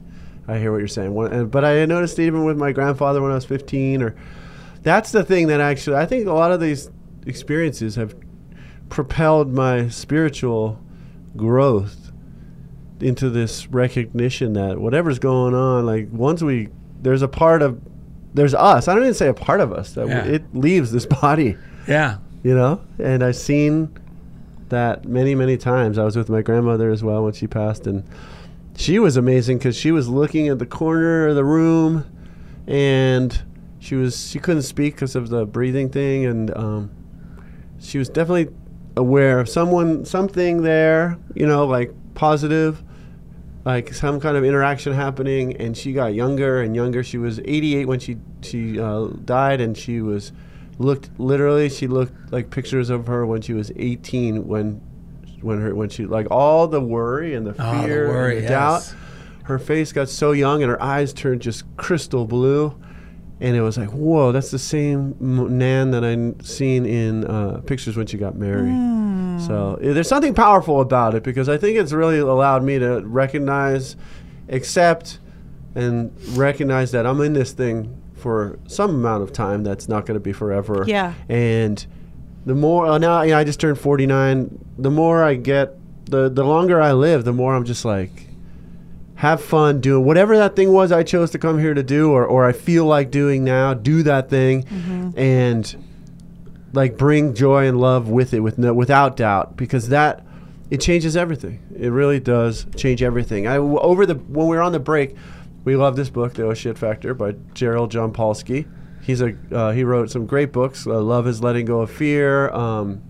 I hear what you're saying. One, and, but I noticed even with my grandfather when I was 15, or that's the thing that actually I think a lot of these experiences have propelled my spiritual growth into this recognition that whatever's going on, like once we there's a part of there's us. I don't even say a part of us that Yeah. w- it leaves this body, Yeah. you know. And I've seen that many many times. I was with my grandmother as well when she passed, and she was amazing because she was looking at the corner of the room, and she was she couldn't speak because of the breathing thing, and um, she was definitely aware of someone something there, you know, like positive like some kind of interaction happening and she got younger and younger. She was 88 when she she uh, died and she was looked literally she looked like pictures of her when she was 18 when when her when she like all the worry and the Oh, the fear worry, and the doubt. her face got so young and her eyes turned just crystal blue and it was like whoa that's the same nan that i seen in uh, pictures when she got married. So eh, there's something powerful about it because i think it's really allowed me to recognize accept and recognize that i'm in this thing for some amount of time that's not going to be forever. Yeah. and the more uh, now you know, i just turned 49 the more i get the the longer i live the more i'm just like have fun doing whatever that thing was I chose to come here to do or, or I feel like doing now, do that thing and like bring joy and love with it with no without doubt because that it changes everything. It really does change everything. I over the when we were on the break, we love this book, The Oh Shit Factor by Gerald Jampolsky. He's a uh, he wrote some great books. Uh, love is letting go of fear. Um,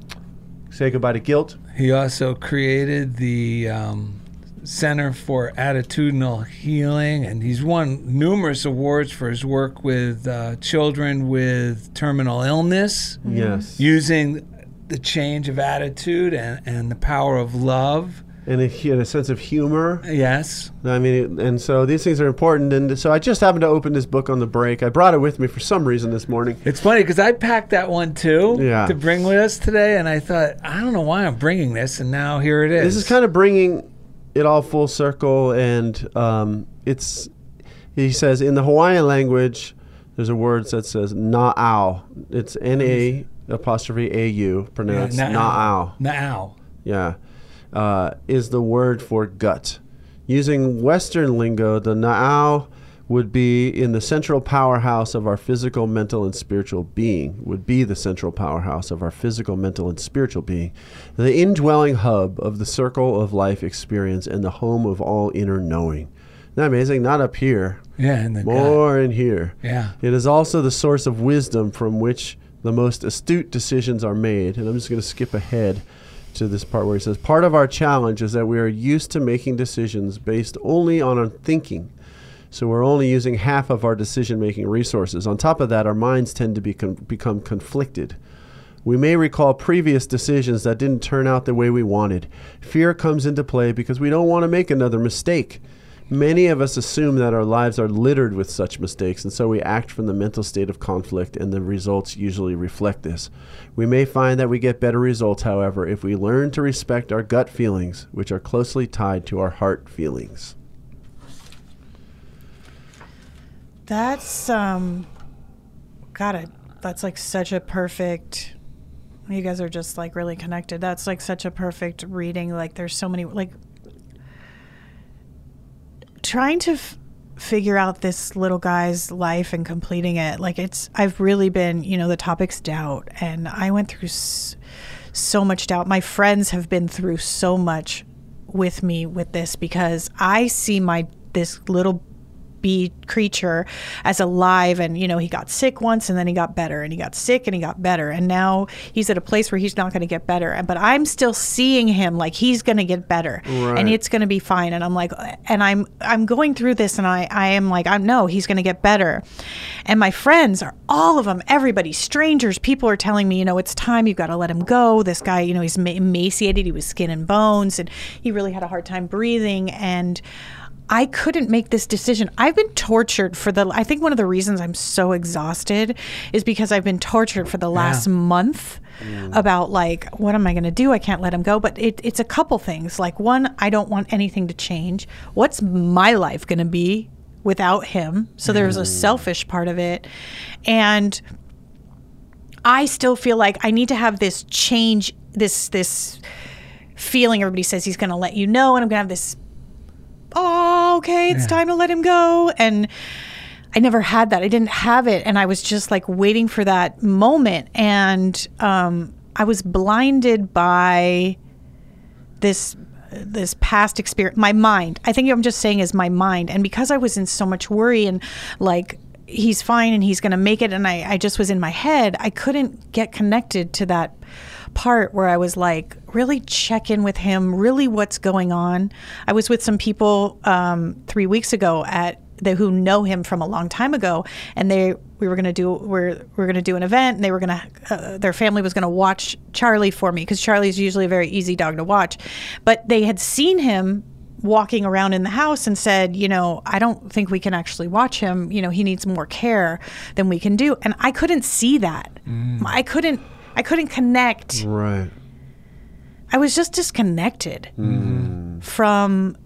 Say goodbye to guilt. He also created the um, Center for Attitudinal Healing, and he's won numerous awards for his work with uh, children with terminal illness, Yes. using the change of attitude and, and the power of love. and a, hu- and a sense of humor. Yes. I mean, and so these things are important. And so I just happened to open this book on the break. I brought it with me for some reason this morning. It's funny because I packed that one too Yeah. to bring with us today, and I thought, I don't know why I'm bringing this, and now here it is. This is kind of bringing it all full circle, and um, it's. He says in the Hawaiian language, there's a word that says na'au. It's N A apostrophe A U pronounced na'au. na'au. now. Yeah, uh, is the word for gut. Using Western lingo, the na'au would be in the central powerhouse of our physical, mental, and spiritual being. Would be the central powerhouse of our physical, mental, and spiritual being, the indwelling hub of the circle of life experience and the home of all inner knowing. Isn't that amazing? Not up here, Yeah, and the more in here. Yeah. It is also the source of wisdom from which the most astute decisions are made. And I'm just going to skip ahead to this part where he says Part of our challenge is that we are used to making decisions based only on our thinking. So we're only using half of our decision making resources. On top of that, our minds tend to be con- become conflicted. We may recall previous decisions that didn't turn out the way we wanted. Fear comes into play because we don't want to make another mistake. Many of us assume that our lives are littered with such mistakes, and so we act from the mental state of conflict, and the results usually reflect this. We may find that we get better results, however, if we learn to respect our gut feelings, which are closely tied to our heart feelings. That's um God, I, that's like such a perfect you guys are just like really connected. That's like such a perfect reading. Like there's so many like trying to f- figure out this little guy's life and completing it. Like it's I've really been, you know, the topic's doubt and I went through s- so much doubt. My friends have been through so much with me with this because I see my this little bee creature as alive. And you know he got sick once and then he got better and he got sick and he got better. And now he's at a place where he's not going to get better. And- but i'm still seeing him like he's going to get better. Right. and it's going to be fine. And i'm like and i'm i'm going through this and i i am like i know he's going to get better. And my friends are all of them everybody strangers people are telling me you know it's time you've got to let him go. This guy you know he's emaciated he was skin and bones and he really had a hard time breathing. And I couldn't make this decision. I've been tortured for the I think one of the reasons I'm so exhausted is because I've been tortured for the last month mm. about like what am I going to do? I can't let him go, but it, it's a couple things. Like one, I don't want anything to change. What's my life going to be without him? So there's a mm. selfish part of it. And I still feel like I need to have this change this this feeling everybody says he's going to let you know and I'm going to have this oh, okay, it's time to let him go. And I never had that. I didn't have it. And I was just like waiting for that moment. And um, I was blinded by this this past experience my mind i think i'm just saying is my mind and because i was in so much worry and like he's fine and he's going to make it and I, I just was in my head i couldn't get connected to that part where i was like really check in with him really what's going on. I was with some people um, three weeks ago at the, who know him from a long time ago and they we were going to do we're we're going to do an event and they were going to uh, their family was going to watch Charlie for me cuz Charlie's usually a very easy dog to watch. But they had seen him walking around in the house and said you know I don't think we can actually watch him. You know he needs more care than we can do. And I couldn't see that. I couldn't I couldn't connect. Right. I was just disconnected mm-hmm. from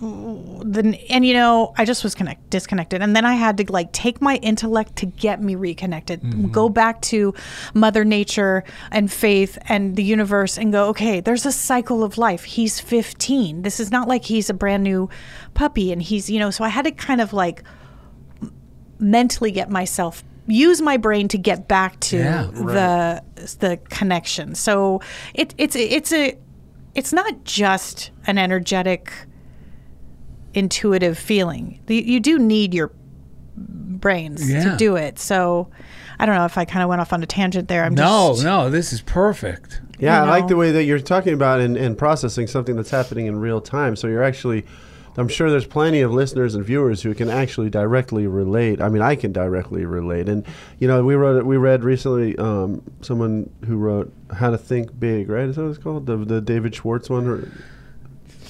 the and you know I just was connect disconnected. And then I had to like take my intellect to get me reconnected mm-hmm. go back to mother nature and faith and the universe and go okay there's a cycle of life. He's 15 this is not like he's a brand new puppy and he's you know so I had to kind of like mentally get myself use my brain to get back to Yeah, the the connection. So it it's it's a it's not just an energetic intuitive feeling. You, you do need your brains Yeah. to do it. So I don't know if I kind of went off on a tangent there. I'm No, just no, this is perfect. Yeah, you I like the way that you're talking about and, and processing something that's happening in real time. So you're actually, I'm sure there's plenty of listeners and viewers who can actually directly relate. I mean, I can directly relate. And you know, we wrote, we read recently um, someone who wrote How to Think Big, right? Is that what it's called? The the David Schwartz one, or,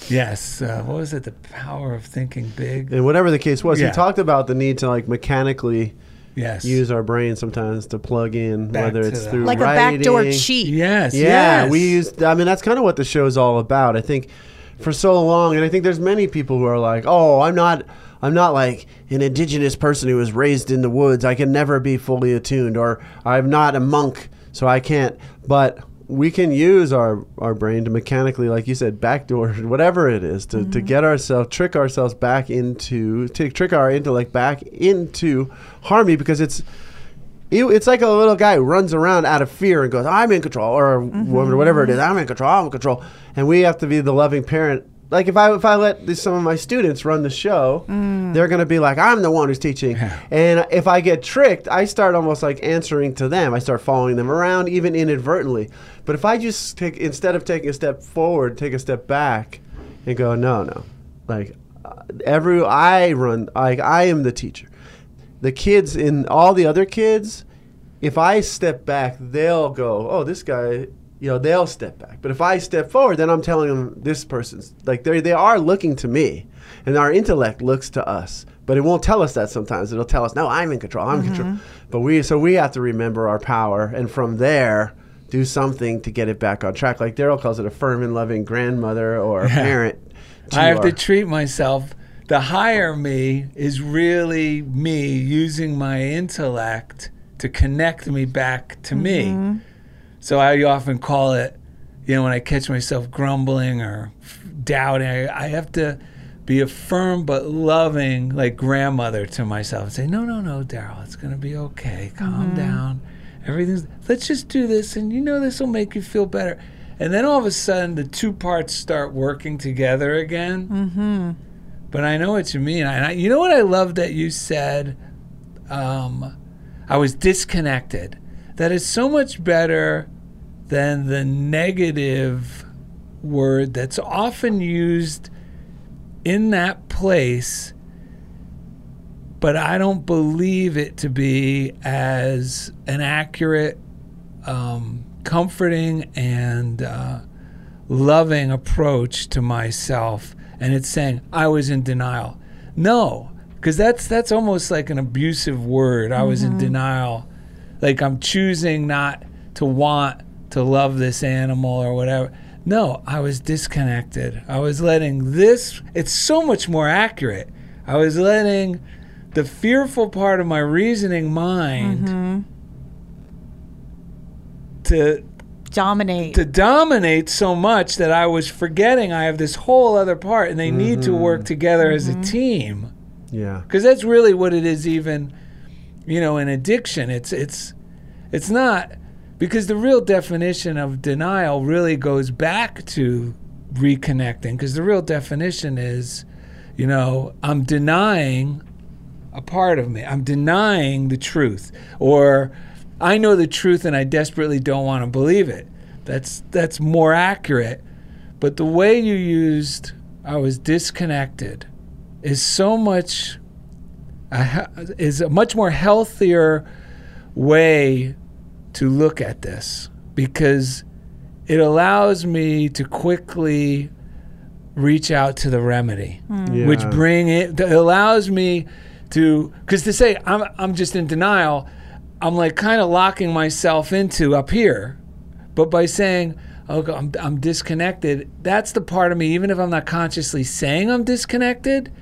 Yes. Uh, what was it? The power of thinking big. and whatever the case was, Yeah. he talked about the need to like mechanically Yes. use our brain sometimes to plug in, Back whether it's the- through like a backdoor cheat. Yes. Yeah, yes. we used. I mean, that's kind of what the show's all about. I think for so long, and I think there's many people who are like, "Oh, I'm not." I'm not like an indigenous person who was raised in the woods. I can never be fully attuned, or I'm not a monk, so I can't. But we can use our, our brain to mechanically, like you said, backdoor whatever it is, to, to mm-hmm. get ourselves, trick ourselves back into, to trick our intellect back into harmony because it's it, it's like a little guy who runs around out of fear and goes, "I'm in control," or a woman, or whatever it is, "I'm in control," "I'm in control," and we have to be the loving parent. Like if I if I let this, some of my students run the show, they're gonna be like, "I'm the one who's teaching," and if I get tricked, I start almost like answering to them. I start following them around, even inadvertently. But if I just take instead of taking a step forward, take a step back, and go, "No, no," like uh, every I run, like I am the teacher the kids in all the other kids, if I step back, they'll go, "Oh, this guy, you know, they'll step back. But if I step forward, then I'm telling them this person's like they they are looking to me, and our intellect looks to us. But it won't tell us that sometimes. It'll tell us, no, I'm in control. I'm in control. Mm-hmm. But we so we have to remember our power, and from there. Do something to get it back on track. Like Darrell calls it a firm and loving grandmother or a parent. I have our- to treat myself. The higher me is really me using my intellect to connect me back to me. So I often call it, you know, when I catch myself grumbling or doubting, I, I have to be a firm but loving, like grandmother to myself and say, no, no, no, Darrell, it's going to be okay. Calm down. Everything's, let's just do this. And you know, this will make you feel better. And then all of a sudden, the two parts start working together again. Mm-hmm. But I know what you mean. I, you know what I love that you said? Um, I was disconnected. That is so much better than the negative word that's often used in that place, but I don't believe it to be as an accurate, um, comforting, and uh, loving approach to myself. And it's saying I was in denial. No, because that's that's almost like an abusive word. I was in mm-hmm. denial, like I'm choosing not to want to love this animal or whatever. No, I was disconnected. I was letting this. It's so much more accurate. I was letting the fearful part of my reasoning mind mm-hmm. to Dominate. to dominate so much that I was forgetting I have this whole other part and they need to work mm-hmm. together as a mm-hmm. team. yeah. Because that's really what it is even you know, in addiction. It's it's it's not because the real definition of denial really goes back to reconnecting because the real definition is you know, I'm denying a part of me. I'm denying the truth or I know the truth and I desperately don't want to believe it. That's that's more accurate. But the way you used I was disconnected is so much a is a much more healthier way to look at this because it allows me to quickly reach out to the remedy hmm. which Yeah. bring it that allows me to because to say I'm I'm just in denial, I'm like kind of locking myself into up here, but by saying okay I'm I'm disconnected, that's the part of me even if I'm not consciously saying I'm disconnected,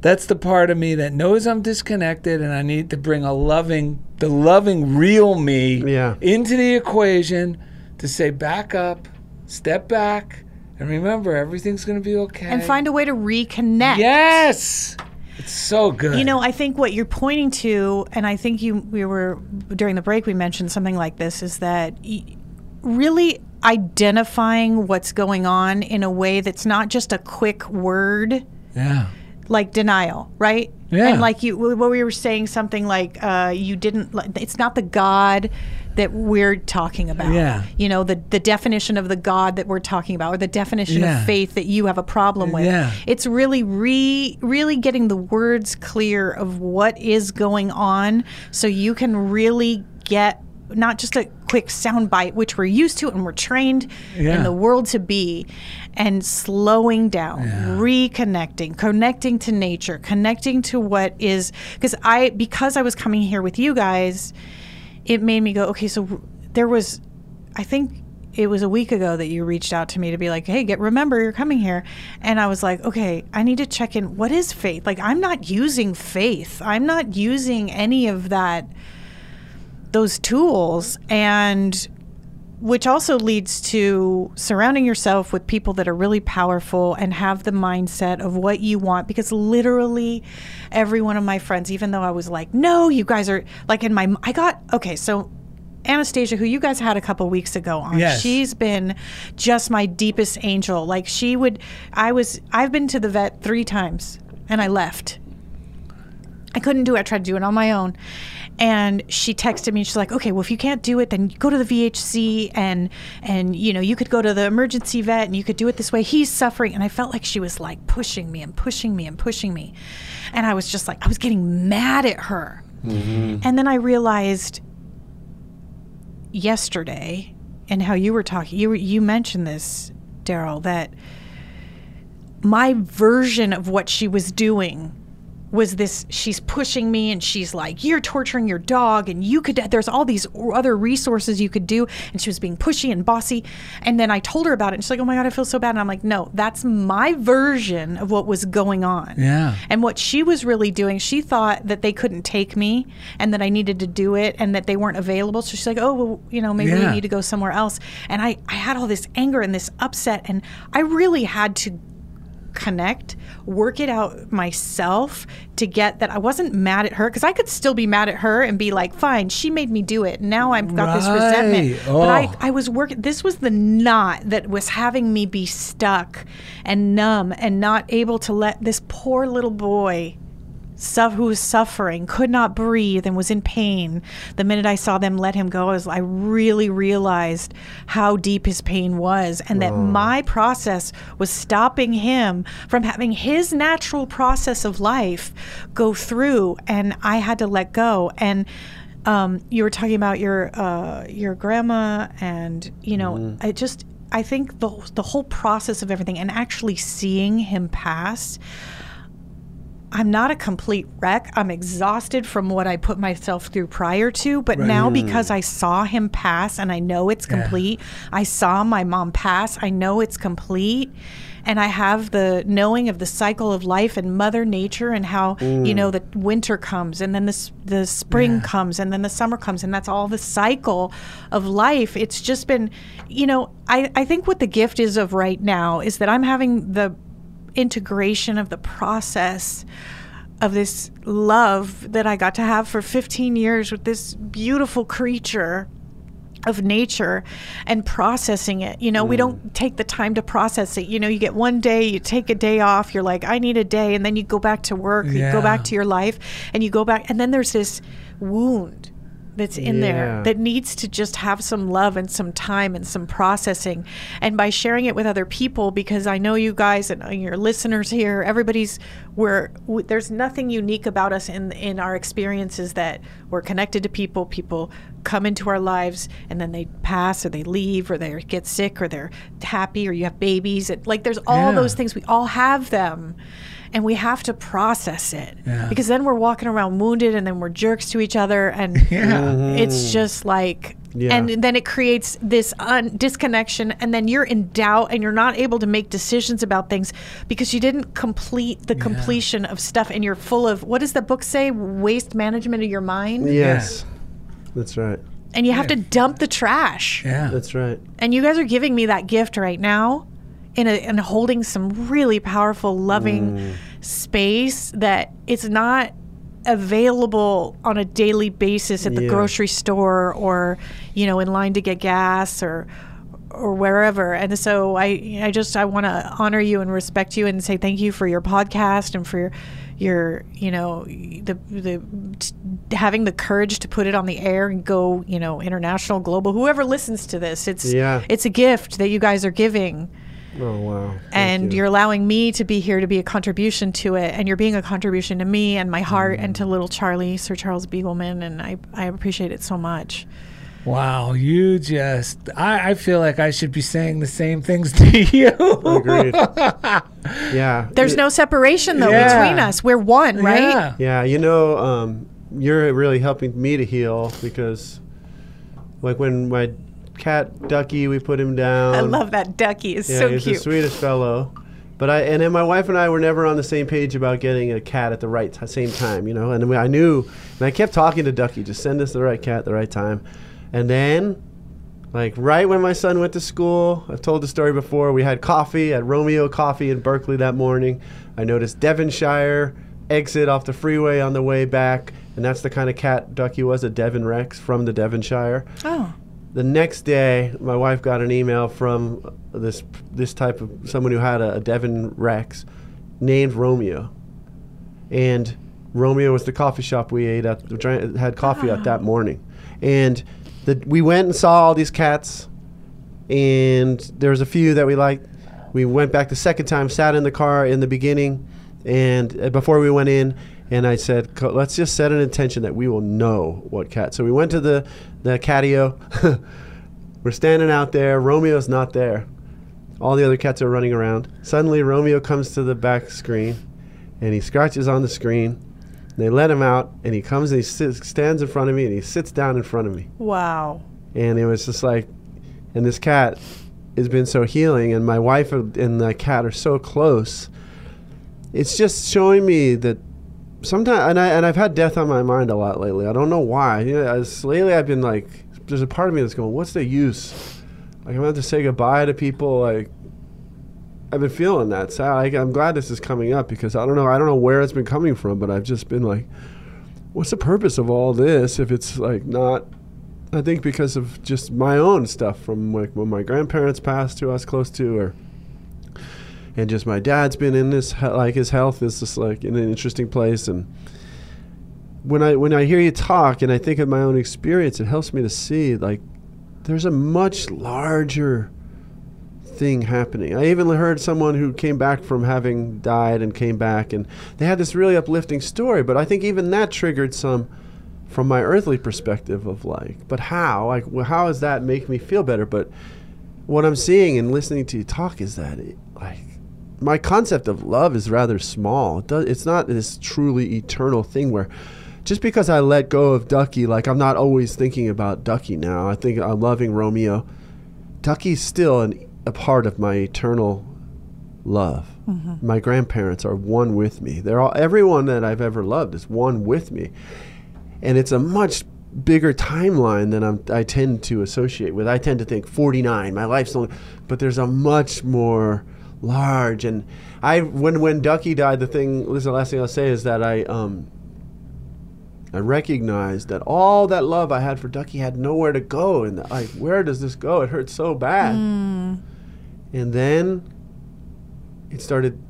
that's the part of me that knows I'm disconnected and I need to bring a loving the loving real me Yeah. into the equation to say back up, step back, and remember everything's going to be okay. and find a way to reconnect. Yes. It's so good. You know, I think what you're pointing to, and I think you we were during the break we mentioned something like this, is that really identifying what's going on in a way that's not just a quick word yeah. like denial, right? Yeah. And like you, what we were saying, something like uh, you didn't. It's not the God that we're talking about. Yeah. You know, the the definition of the God that we're talking about, or the definition Yeah. of faith that you have a problem with. Yeah. It's really re really getting the words clear of what is going on, so you can really get not just a quick sound bite, which we're used to and we're trained Yeah. in the world to be, and slowing down, reconnecting, connecting to nature, connecting to what is because I because I was coming here with you guys, it made me go, okay, so there was I think it was a week ago that you reached out to me to be like, "Hey, get remember you're coming here." And I was like, "Okay, I need to check in. What is faith? Like I'm not using faith. I'm not using any of that those tools and which also leads to surrounding yourself with people that are really powerful and have the mindset of what you want because literally every one of my friends even though I was like no you guys are like in my I got okay so Anastasia who you guys had a couple weeks ago on Yes. she's been just my deepest angel like she would I was I've been to the vet 3 times and I left I couldn't do it. I tried to do it on my own. And she texted me. She's like, "Okay, well, if you can't do it, then go to the VHC and and you know you could go to the emergency vet and you could do it this way. He's suffering." And I felt like she was like pushing me and pushing me and pushing me, and I was just like I was getting mad at her. Mm-hmm. And then I realized yesterday and how you were talking, you were, you mentioned this, Darrell, that my version of what she was doing was this she's pushing me and she's like you're torturing your dog and you could there's all these other resources you could do. And she was being pushy and bossy. And then i told her about it and she's like oh my god i feel so bad. And i'm like no that's my version of what was going on. Yeah. and what she was really doing she thought that they couldn't take me and that i needed to do it and that they weren't available. So she's like oh well you know maybe Yeah. we need to go somewhere else. And i i had all this anger and this upset and i really had to connect, work it out myself to get that I wasn't mad at her because I could still be mad at her and be like, fine, she made me do it. Now I've got this resentment. Right. But I, Oh. I was working, this was the knot that was having me be stuck and numb and not able to let this poor little boy suf- who was suffering, could not breathe, and was in pain. The minute I saw them let him go, I, was, I really realized how deep his pain was, and that my process was stopping him from having his natural process of life go through, and I had to let go. And um, you were talking about your uh, your grandma, and you know, I just I think the the whole process of everything, and actually seeing him pass. I'm not a complete wreck. I'm exhausted from what I put myself through prior to, but now hmm. because I saw him pass and I know it's complete, I saw my mom pass, I know it's complete. And I have the knowing of the cycle of life and Mother Nature and how you know mm. the winter comes and then the the spring comes and then the summer comes and that's all the cycle of life. It's just been, you know, I I think what the gift is of right now is that I'm having the integration of the process of this love that I got to have for 15 years with this beautiful creature of nature and processing it. You know, we mm. don't take the time to process it. You know, you get one day, you take a day off, you're like, I need a day, and then you go back to work, you go back to your life, and you go back, and then there's this wound that's in Yeah. there that needs to just have some love and some time and some processing. And by sharing it with other people, because I know you guys and uh, your listeners here, everybody's we're w- there's nothing unique about us in in our experiences that we're connected to people. People come into our lives and then they pass or they leave or they get sick or they're happy or you have babies. It, like there's all Yeah. those things. We all have them. And we have to process it Yeah. because then we're walking around wounded and then we're jerks to each other and Yeah. Mm-hmm. it's just like Yeah. and then it creates this un- disconnection and then you're in doubt and you're not able to make decisions about things because you didn't complete the completion of stuff and you're full of what does the book say waste management of your mind Yes. That's right. and you have to dump the trash Yeah. That's right. and you guys are giving me that gift right now in a in holding some really powerful loving mm. space that it's not available on a daily basis at the Yeah. grocery store or you know in line to get gas or or wherever and so i i just i want to honor you and respect you and say thank you for your podcast and for your your you know the the having the courage to put it on the air and go you know international global whoever listens to this it's Yeah. it's a gift that you guys are giving Oh wow. Thank and you. you're allowing me to be here to be a contribution to it and you're being a contribution to me and my heart and to little charlie sir charles beagleman and i i appreciate it so much Wow, you just I, I feel like I should be saying the same things to you. Agreed. yeah. there's It- no separation though Yeah. between us we're one right Yeah. Yeah, you know, um, you're really helping me to heal because, like, when my cat Ducky, we put him down. i love that ducky it's Yeah, so he's cute He's the sweetest fellow. But I and then my wife and I were never on the same page about getting a cat at the right t- same time, you know. And we, I knew, and I kept talking to Ducky, just send us the right cat at the right time. And then, like right when my son went to school, I've told the story before. We had coffee at Romeo Coffee in Berkeley that morning. I noticed Devonshire exit off the freeway on the way back, and that's the kind of cat Ducky was, a Devon Rex from the Devonshire oh the next day, my wife got an email from this this type of someone who had a, a Devon Rex named Romeo, and Romeo was the coffee shop we ate at, had coffee at that morning, and the, we went and saw all these cats, and there was a few that we liked. We went back the second time, sat in the car in the beginning, and uh, before we went in, and I said, "Let's just set an intention that we will know what cat." So we went to the the catio, We're standing out there. Romeo's not there. All the other cats are running around. Suddenly, Romeo comes to the back screen, and he scratches on the screen. They let him out, and he comes and he sits, stands in front of me, and he sits down in front of me. Wow. And it was just like, and this cat has been so healing, and my wife and the cat are so close. It's just showing me that sometimes, and I and I've had death on my mind a lot lately. I don't know why. You know, lately I've been like, there's a part of me that's going, what's the use? Like I'm going to say goodbye to people. Like I've been feeling that. So I, I'm glad this is coming up because I don't know. I don't know where it's been coming from, but I've just been like, what's the purpose of all this if it's like not I think because of just my own stuff from like when my grandparents passed, I was close to, or and just my dad's been in this like his health is just like in an interesting place. And when I when I hear you talk and I think of my own experience, it helps me to see like there's a much larger thing happening. I even heard someone who came back from having died and came back, and they had this really uplifting story. But I think even that triggered some from my earthly perspective of like, but how? Like, well, how does that make me feel better? But what I'm seeing and listening to you talk is that, it, like, my concept of love is rather small. It's not this truly eternal thing where just because I let go of Ducky, like, I'm not always thinking about Ducky now. I think I'm loving Romeo. Ducky's still an, a part of my eternal love. Mm-hmm. My grandparents are one with me. They're all everyone that I've ever loved is one with me and it's a much bigger timeline than I'm, I tend to associate with. I tend to think 49, my life's only, but there's a much more large. And I, when when Ducky died, the thing, this is the last thing I'll say is that I, um, I recognized that all that love I had for Ducky had nowhere to go, and like, where does this go? It hurts so bad. And then it started.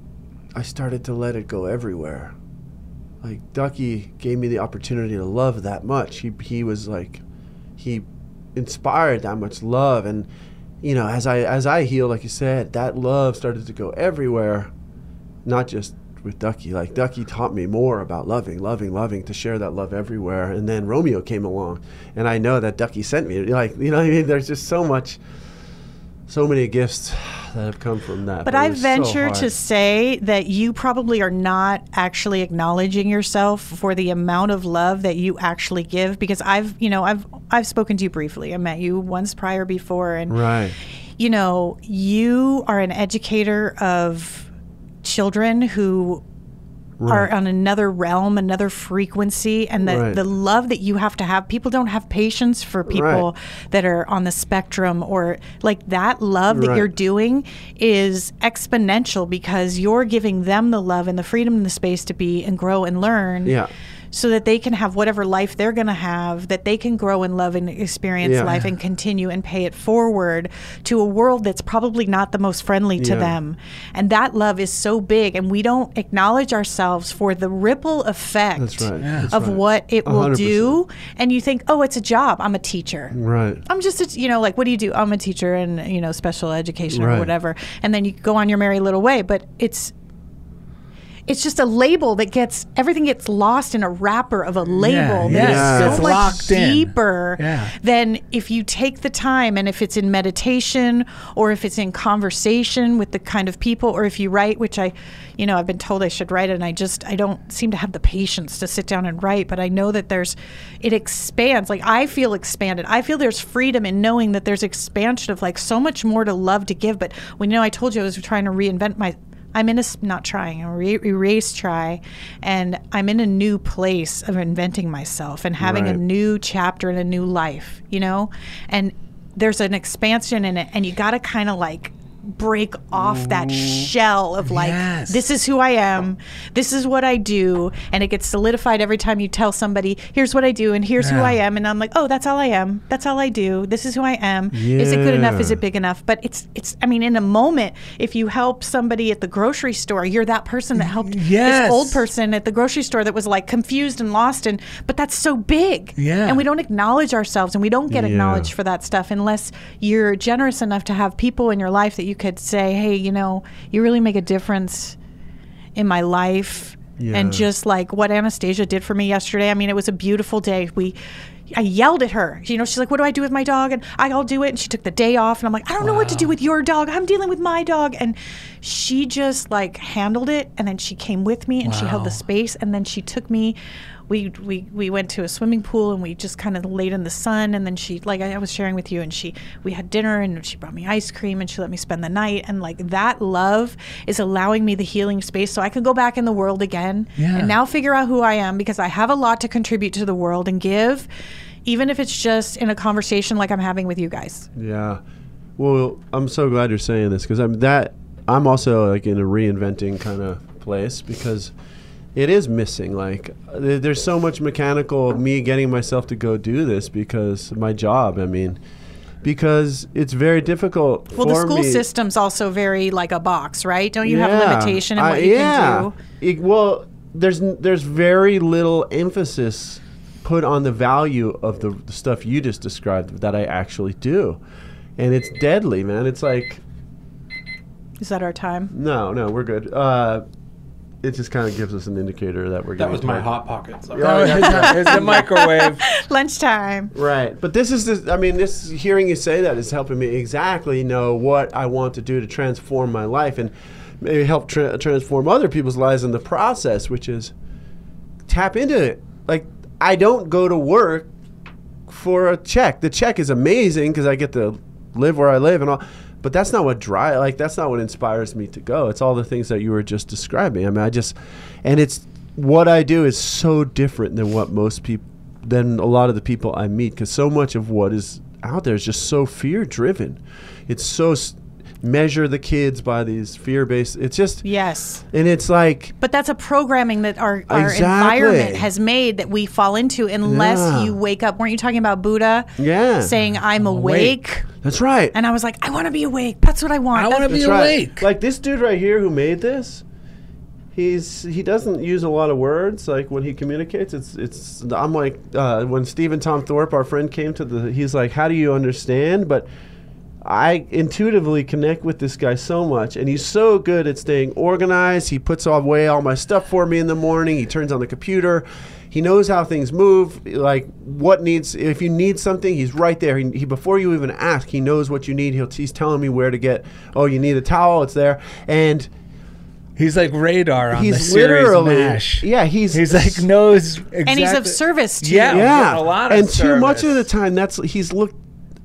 I started to let it go everywhere like Ducky gave me the opportunity to love that much. He he was like he inspired that much love and you know as I as I healed like you said that love started to go everywhere not just with Ducky. Like Ducky taught me more about loving loving loving to share that love everywhere. And then Romeo came along and I know that Ducky sent me like you know I mean? There's just so much so many gifts that have come from that But it I was so venture to say that you probably are not actually acknowledging yourself for the amount of love that you actually give because I've, you know, I've I've spoken to you briefly. I met you once prior before and right you know, you are an educator of children who are on another realm, another frequency, and the, Right. the love that you have to have. People don't have patience for people that are on the spectrum or like that love that you're doing is exponential because you're giving them the love and the freedom and the space to be and grow and learn. Yeah. So that they can have whatever life they're going to have, that they can grow and love and experience Yeah. life and continue and pay it forward to a world that's probably not the most friendly to Yeah. them. And that love is so big, and we don't acknowledge ourselves for the ripple effect right. That's of right. what it A will hundred do. And you think, oh, it's a job. I'm a teacher. right I'm just, a, you know, like, what do you do? I'm a teacher in, you know, special education Right. or whatever. And then you go on your merry little way. But it's, it's just a label that gets everything gets lost in a wrapper of a label that is yeah. so It's much locked in. deeper Yeah. than if you take the time and if it's in meditation or if it's in conversation with the kind of people or if you write which i you know i've been told i should write and i just i don't seem to have the patience to sit down and write but i know that there's it expands like i feel expanded i feel there's freedom in knowing that there's expansion of like so much more to love to give but when you know i told you i was trying to reinvent my I'm in a not trying, erase try, and I'm in a new place of inventing myself and having a new chapter and a new life, you know? And there's an expansion in it, and you got to kind of like break off that shell of like, Yes. this is who I am, this is what I do, and it gets solidified every time you tell somebody, here's what I do, and here's who I am, and I'm like, oh, that's all I am, that's all I do, this is who I am. Is it good enough? Is it big enough? But it's it's. I mean, in a moment, if you help somebody at the grocery store, you're that person that helped Yes. this old person at the grocery store that was like confused and lost, and but that's so big. Yeah. and we don't acknowledge ourselves, and we don't get Yeah. acknowledged for that stuff unless you're generous enough to have people in your life that you could say, hey, you know, you really make a difference in my life. Yeah. And just like what Anastasia did for me yesterday, I mean, it was a beautiful day. We, I yelled at her. You know, she's like, "What do I do with my dog?" And I'll do it. And she took the day off, and I'm like, "I don't know what to do with your dog. I'm dealing with my dog." And she just like handled it, and then she came with me, and she held the space, and then she took me. We, we, we went to a swimming pool and we just kind of laid in the sun and then she like I, I was sharing with you and she we had dinner and she brought me ice cream and she let me spend the night and like that love is allowing me the healing space so I can go back in the world again Yeah. and now figure out who I am because I have a lot to contribute to the world and give even if it's just in a conversation like I'm having with you guys. Yeah. Well, I'm so glad you're saying this because I'm that I'm also like in a reinventing kind of place because it is missing. Like there's so much mechanical of me getting myself to go do this because my job. I mean, because it's very difficult. Well, the school me. system's also very like a box, right? Don't you have a limitation in I- what you yeah. can do? It- well, there's there's very little emphasis put on the value of the, the stuff you just described that I actually do, and it's deadly, man. It's like Is that our time? no, no, we're good. Uh, it just kind of gives us an indicator that we're. That getting was my tired. hot pockets. Sorry. Oh, yeah. It's the microwave. Lunchtime. Right, but this is the. I mean, this hearing you say that is helping me exactly know what I want to do to transform my life and maybe help tra- transform other people's lives in the process, which is tap into it. Like I don't go to work for a check. The check is amazing because I get to live where I live and all. But that's not what drive. Like that's not what inspires me to go. It's all the things that you were just describing. I mean, I just, and it's what I do is so different than what most people, than a lot of the people I meet. Because so much of what is out there is just so fear driven. It's so s- measure the kids by these fear based. It's just, Yes. and it's like But that's a programming that our, our Exactly. environment has made that we fall into unless Yeah. you wake up. Weren't you talking about Buddha? Yeah. Saying, I'm awake. That's right. And I was like, I want to be awake. That's what I want. I want to be right. awake. Like this dude right here who made this. He's he doesn't use a lot of words. Like when he communicates, it's it's. I'm like uh, when Stephen Tom Thorpe, our friend, came to the. He's like, "How do you understand?" But I intuitively connect with this guy so much, and he's so good at staying organized. He puts away all my stuff for me in the morning. He turns on the computer. He knows how things move. Like what needs. If you need something, he's right there. He, he before you even ask, he knows what you need. He'll, he's telling me where to get. Oh, you need a towel. It's there. And He's like radar on the he's series literally. MASH. Yeah, he's He's like knows exactly. And he's of service to Yeah. you. yeah, a lot of and too much of the time that's he's looked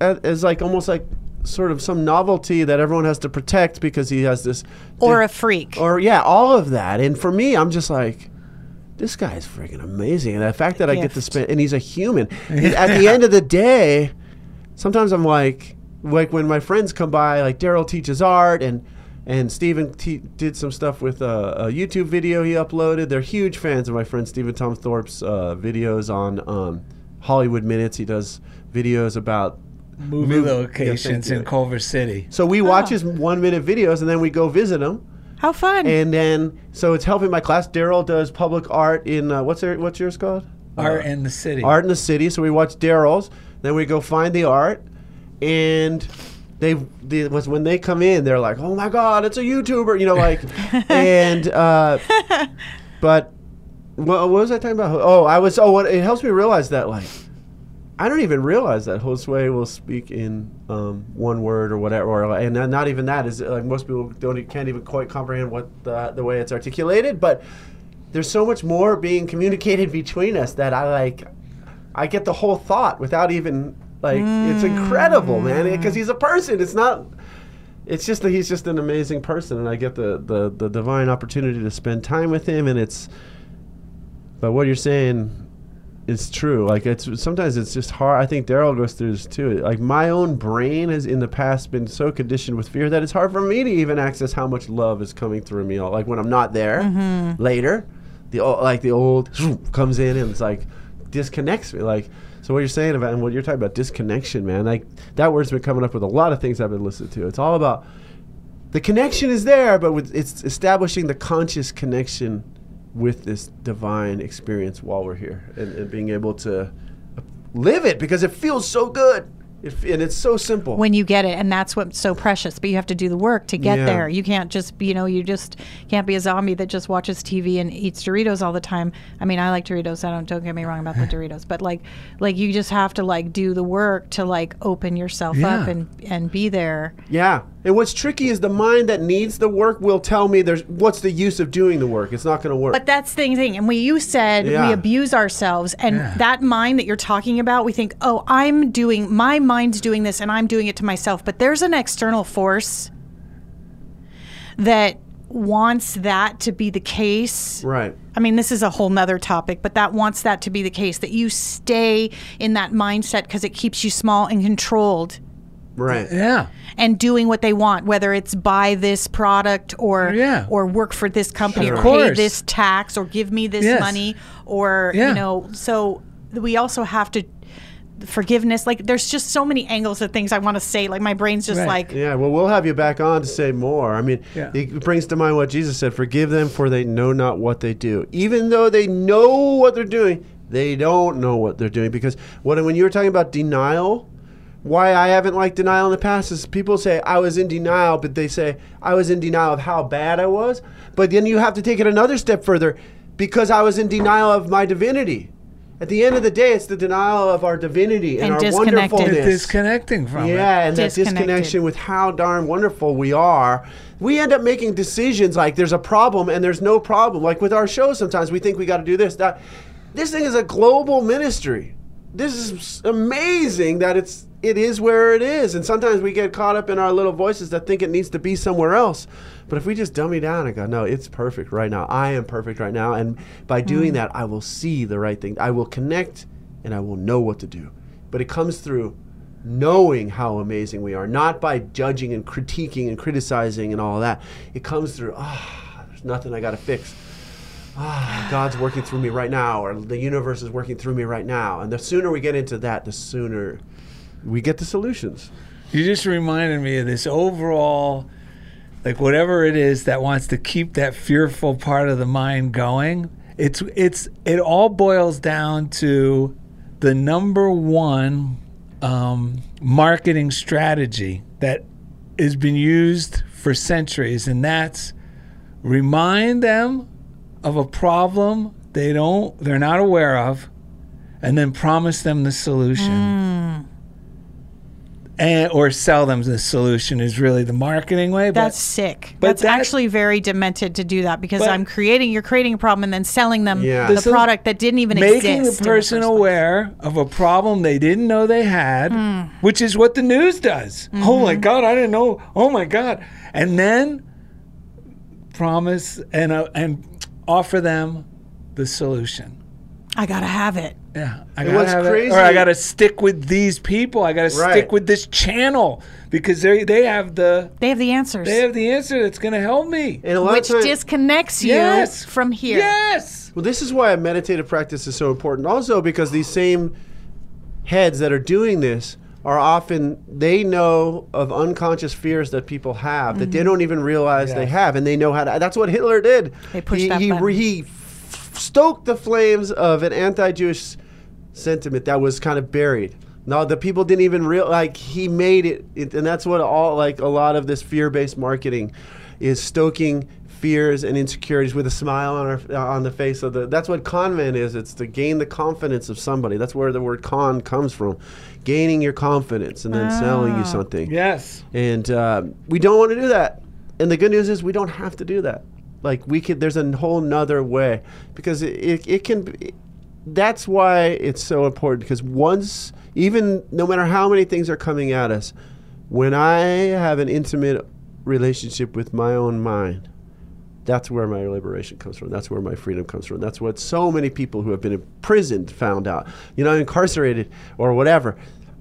at as like almost like sort of some novelty that everyone has to protect because he has this Or a freak. or yeah all of that and for me i'm just like this guy is freaking amazing and the fact that i get to spend and he's a human at the end of the day sometimes i'm like like when my friends come by like darrell teaches art and and Steven t- did some stuff with a, a YouTube video he uploaded. They're huge fans of my friend Stephen Tom Thorpe's uh, videos on um, Hollywood Minutes. He does videos about movie Move- locations yeah, in. Culver City. So we watch his one minute videos and then we go visit him. How fun. And then so it's helping my class. Darrell does public art in uh, what's there, what's yours called? Art in the city. Art in the city. So we watch Darrell's. Then we go find the art, and they the, was when they come in, they're like, "Oh my God, it's a YouTuber!" You know, like, and uh, but what, what was I talking about? Oh, I was. Oh, what it helps me realize that like. I don't even realize that Josue will speak in um, one word or whatever, or, and not- even that is like most people don't can't even quite comprehend what the, the way it's articulated. But there's so much more being communicated between us that I like. I get the whole thought without even like. It's incredible, man, because he's a person. It's not. It's just that he's just an amazing person, and I get the, the the divine opportunity to spend time with him, and it's. But what you're saying is true. Like it's sometimes it's just hard. I think Darrell goes through this too. Like my own brain has in the past been so conditioned with fear that it's hard for me to even access how much love is coming through me. Like when I'm not there mm-hmm. later, the like the old comes in and it's like disconnects me. Like so, what you're saying about and what you're talking about disconnection, man. Like that word's been coming up with a lot of things I've been listening to. It's all about the connection is there, but with, it's establishing the conscious connection with this divine experience while we're here and, and being able to live it because it feels so good. It, and it's so simple. when you get it and that's what's so precious but you have to do the work to get Yeah. there you can't just you know you just can't be a zombie that just watches tv and eats doritos all the time i mean i like doritos i don't don't get me wrong about the doritos but like like you just have to like do the work to like open yourself up and and be there yeah. And what's tricky is the mind that needs the work will tell me there's what's the use of doing the work. It's not going to work. But that's the thing. And we you said Yeah. we abuse ourselves, and Yeah. that mind that you're talking about, we think, oh, I'm doing, my mind's doing this and I'm doing it to myself. But there's an external force that wants that to be the case. right. I mean, this is a whole nother topic, but that wants that to be the case that you stay in that mindset because it keeps you small and controlled Right. Yeah. and doing what they want, whether it's buy this product or oh, Yeah. or work for this company Sure. or pay this tax or give me this Yes. money or Yeah. you know. So we also have to forgiveness. Like there's just so many angles of things I want to say. Like my brain's just Right. like Yeah, well, we'll have you back on to say more. I mean, Yeah. it brings to mind what Jesus said Forgive them, for they know not what they do. Even though they know what they're doing, they don't know what they're doing. Because what, when you were talking about denial, why I haven't liked denial in the past is people say I was in denial, but they say I was in denial of how bad I was. But then you have to take it another step further because I was in denial of my divinity. At the end of the day, it's the denial of our divinity and, And our disconnected. wonderfulness. Disconnecting from it. Yeah, and that disconnection with how darn wonderful we are. We end up making decisions like there's a problem and there's no problem. Like with our show, sometimes we think we got to do this. That this thing is a global ministry. This is amazing that it's it is where it is, and sometimes we get caught up in our little voices that think it needs to be somewhere else. But if we just dummy down and go, no, it's perfect right now. I am perfect right now, and by doing that, I will see the right thing. I will connect, and I will know what to do. But it comes through knowing how amazing we are, not by judging and critiquing and criticizing and all that. It comes through, ah, there's nothing I got to fix. Ah, God's working through me right now, or the universe is working through me right now. And the sooner we get into that, the sooner we get the solutions. You just reminded me of this overall, like whatever it is that wants to keep that fearful part of the mind going. It's it's it all boils down to the number one um, marketing strategy that has been used for centuries, and that's remind them of a problem they don't they're not aware of, and then promise them the solution and or sell them the solution is really the marketing way. But that's sick. but That's that- actually very demented to do that because But- I'm creating you're creating a problem and then selling them Yeah. the This is product that didn't even making exist. the in person first place. aware of a problem they didn't know they had, Hmm. which is what the news does. Oh Mm-hmm. my God, I didn't know. Oh my God, and then promise and uh, and offer them the solution. I gotta have it. Yeah, I And gotta what's have it, crazy- or I gotta stick with these people. I gotta Right. stick with this channel because they they have the They have the answers, they have the answer that's gonna help me. And a lot which of times, disconnects you Yes. from here. Yes. Well, this is why a meditative practice is so important. Also, because these same heads that are doing this are often they know of unconscious fears that people have that they mm-hmm. don't even realize they have, and they know how to. That's what Hitler did. They pushed he, that he, button. he f- stoked the flames of an anti-Jewish sentiment that was kind of buried. No, the people didn't even real like he made it, it, and that's what all like a lot of this fear-based marketing is stoking fears and insecurities with a smile on our on the face of the. That's what con man is. It's to gain the confidence of somebody. That's where the word con comes from, gaining your confidence and then selling you something. Yes. And uh, we don't want to do that. And the good news is we don't have to do that. Like we could, there's a whole nother way because it, it, it can. Be, that's why it's so important because once, even no matter how many things are coming at us, when I have an intimate relationship with my own mind, that's where my liberation comes from. That's where my freedom comes from. That's what so many people who have been imprisoned found out. You know, incarcerated or whatever.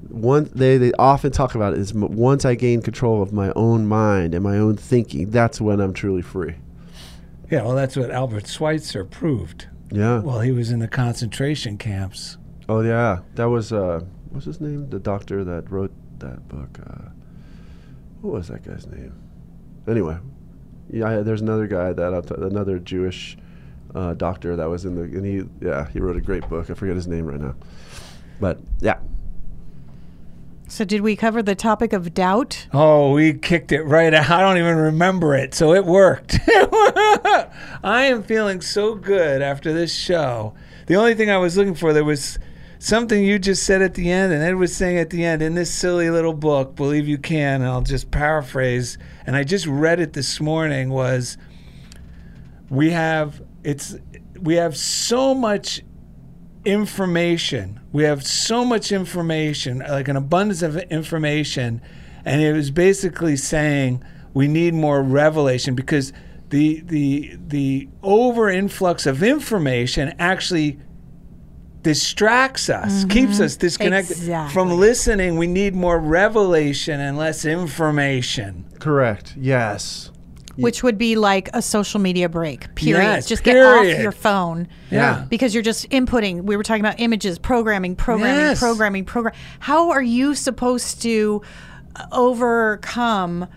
One they, they often talk about it is once I gain control of my own mind and my own thinking, that's when I'm truly free. Yeah, well, that's what Albert Schweitzer proved. Yeah. Well, he was in the concentration camps. oh yeah, that was uh, what's his name? The doctor that wrote that book. Uh, what was that guy's name? Anyway, yeah, there's another guy that I'll t- another Jewish uh, doctor that was in the and he yeah he wrote a great book. I forget his name right now, but yeah. So did we cover the topic of doubt? Oh, we kicked it right out. I don't even remember it, so it worked. I am feeling so good after this show. The only thing I was looking for there was something you just said at the end, and Ed was saying at the end in this silly little book, Believe You Can, and I'll just paraphrase, and I just read it this morning was we have it's we have so much information. We have so much information, like an abundance of information, and it was basically saying we need more revelation because the the the over influx of information actually distracts us, keeps mm-hmm. us disconnected Exactly. from listening. We need more revelation and less information. Correct. Yes. Which would be like a social media break. Period. Yes, just get off your phone. Yeah. Because you're just inputting. We were talking about images, programming, programming, Yes. programming, program. How are you supposed to overcome?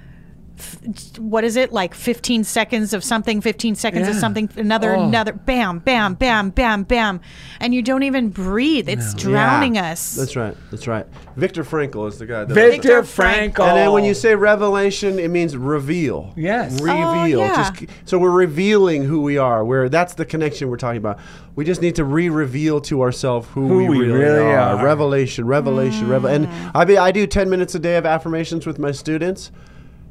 F- What is it like? 15 seconds of something, 15 seconds of something, another, Oh. another, bam, bam, bam, bam, bam, and you don't even breathe. It's drowning Yeah. us. That's right. That's right. Victor Frankl is the guy. That Victor Frankl. Frankl. And then when you say revelation, it means reveal. Yes. Reveal. Oh, yeah. Just so we're revealing who we are. Where that's the connection we're talking about. We just need to re-reveal to ourselves who, Who we, we really, really are. are. Revelation, revelation, revel. And mm. I be, I do ten minutes a day of affirmations with my students.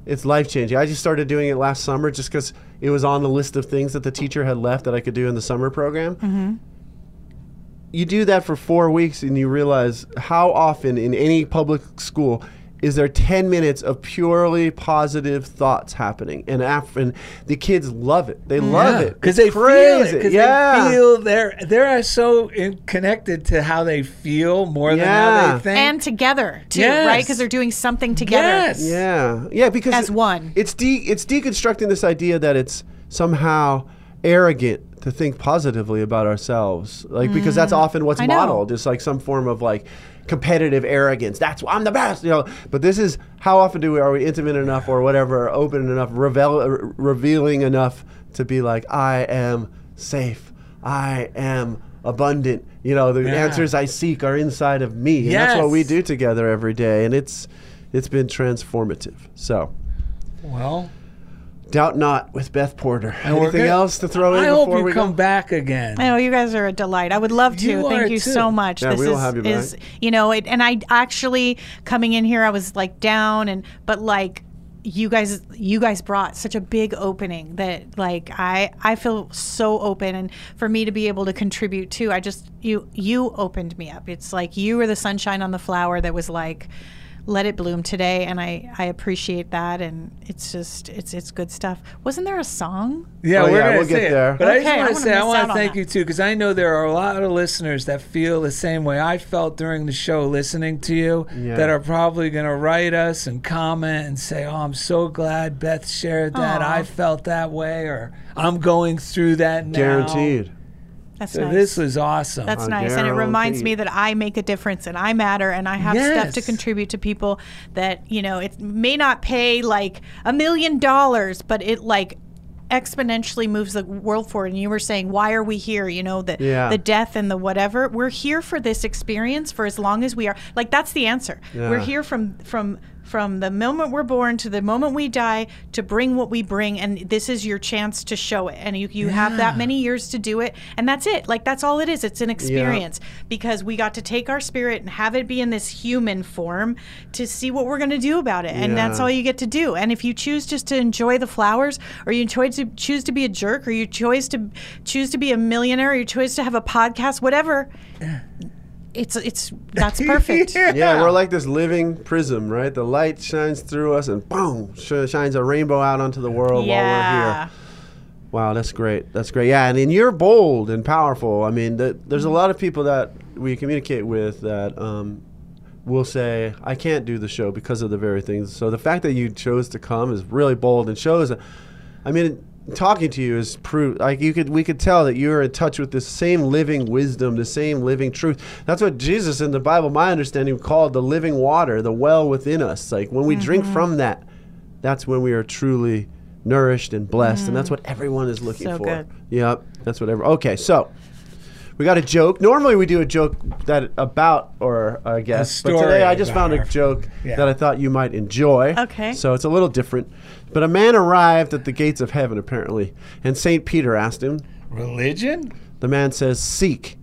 It's life changing. I just started doing it last summer just because it was on the list of things that the teacher had left that I could do in the summer program mm-hmm. you do that for four weeks and you realize how often in any public school is there 10 minutes of purely positive thoughts happening and, af- and the kids love it they love it because It's they feel crazy. it. Because yeah they feel they're they're so in, connected to how they feel more than how Yeah. they think. and together too, Yes. right? Because they're doing something together. yes, yeah yeah because As one. it's de- it's deconstructing this idea that it's somehow arrogant to think positively about ourselves like because that's often what's Mm. I know. modeled it's like some form of like competitive arrogance. That's why i'm the best you know. But this is how often do we are we intimate enough or whatever open enough revel, revealing enough to be like i am safe. I am abundant. You know the Yeah. answers i seek are inside of me and that's what we do together every day and it's it's been transformative. So Well, Doubt not with Beth Porter. and Anything good. else to throw in I hope you we come go? back again. I know you guys are a delight. I would love to. You Thank you too. so much. Yeah, this we will is, have you back. is you know, it, and I actually coming in here, I was like down, and but like you guys, you guys brought such a big opening that like I I feel so open, and for me to be able to contribute too, I just you you opened me up. It's like you were the sunshine on the flower that was like. Let it bloom today, and I, I appreciate that, and it's just it's it's good stuff. Wasn't there a song? Yeah, Oh, we're yeah, gonna we'll get say it. there. But I Okay, just I want to wanna say I want to thank that. you too because I know there are a lot of listeners that feel the same way I felt during the show listening to you Yeah. that are probably going to write us and comment and say, "Oh, I'm so glad Beth shared that. Aw. I felt that way," or "I'm going through that now." Guaranteed. That's So nice. this was awesome. That's I nice. And it reminds me that I make a difference and I matter and I have stuff to contribute to people that, you know, it may not pay like a million dollars, but it like exponentially moves the world forward. And you were saying, why are we here? You know, the Yeah. the death and the whatever. We're here for this experience for as long as we are. Like that's the answer. We're here from from from the moment we're born to the moment we die to bring what we bring and this is your chance to show it. And you, you have that many years to do it and that's it. Like that's all it is. It's an experience because we got to take our spirit and have it be in this human form to see what we're going to do about it. And that's all you get to do. And if you choose just to enjoy the flowers or you choose to choose to be a jerk or you choose to choose to be a millionaire or you choose to have a podcast whatever it's it's that's perfect Yeah, we're like this living prism, right? The light shines through us and boom, sh- shines a rainbow out onto the world while we're here. Wow, that's great. That's great. Yeah, and, and you're bold and powerful. I mean, th- there's a lot of people that we communicate with that um, will say, I can't do the show because of the very things. So the fact that you chose to come is really bold and shows, I mean, talking to you is proof. Like you could, we could tell that you're in touch with the same living wisdom, the same living truth. That's what Jesus in the Bible, my understanding, called the living water, the well within us. Like when we drink mm-hmm. from that, that's when we are truly nourished and blessed, and that's mm-hmm. what everyone is looking So for. good. Yep, that's what every. Okay, so We got a joke. Normally we do a joke that about or I guess, but today I just about found a joke Yeah. that I thought you might enjoy. Okay. So it's a little different. But a man arrived at the gates of heaven apparently, and Saint Peter asked him. Religion? The man says, "Sikh."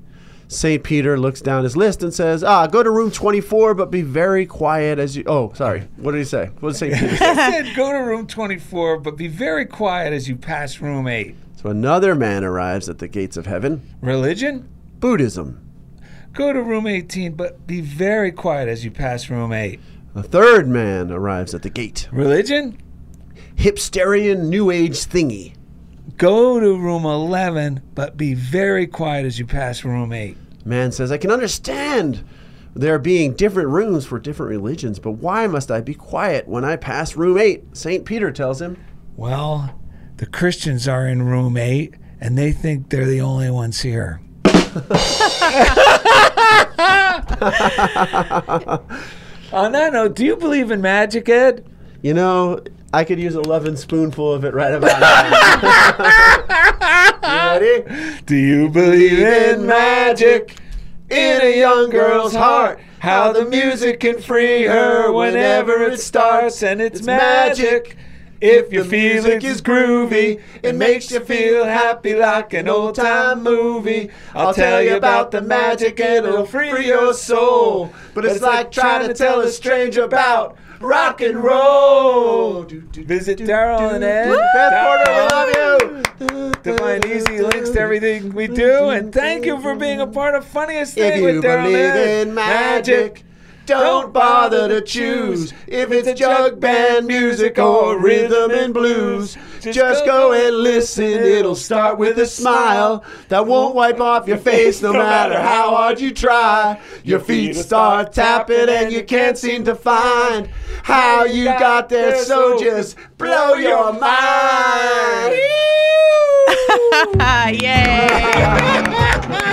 Saint Peter looks down his list and says, "Ah, go to room 24, but be very quiet as you." Oh, sorry. What did he say? What did Saint Peter say? I said go to room 24, but be very quiet as you pass room 8. So another man arrives at the gates of heaven. Religion? Buddhism. Go to room 18, but be very quiet as you pass room 8. A third man arrives at the gate. Religion? Hipsterian New Age thingy. Go to room 11, but be very quiet as you pass room 8. Man says, I can understand there being different rooms for different religions, but why must I be quiet when I pass room 8? St. Peter tells him. Well, the Christians are in room 8, and they think they're the only ones here. On that note, do you believe in magic, Ed? You know, I could use a loving spoonful of it right about now. you ready? Do you believe in magic in a young girl's heart? How the music can free her whenever it starts, and it's magic. If your music is groovy, it makes you feel happy like an old time movie. I'll tell you about the magic and it'll free your soul. But it's like trying to tell a stranger about rock and roll. Visit Darrell and Ed. Beth Porter, we love you. To find easy links to everything we do, and thank you for being a part of Funniest If Thing you with Darrell and Ed. in magic, don't bother to choose if it's jug band music or rhythm and blues. Just go and listen, it'll start with a smile that won't wipe off your face no matter how hard you try. Your feet start tapping and you can't seem to find how you got there, so just blow your mind. Yay!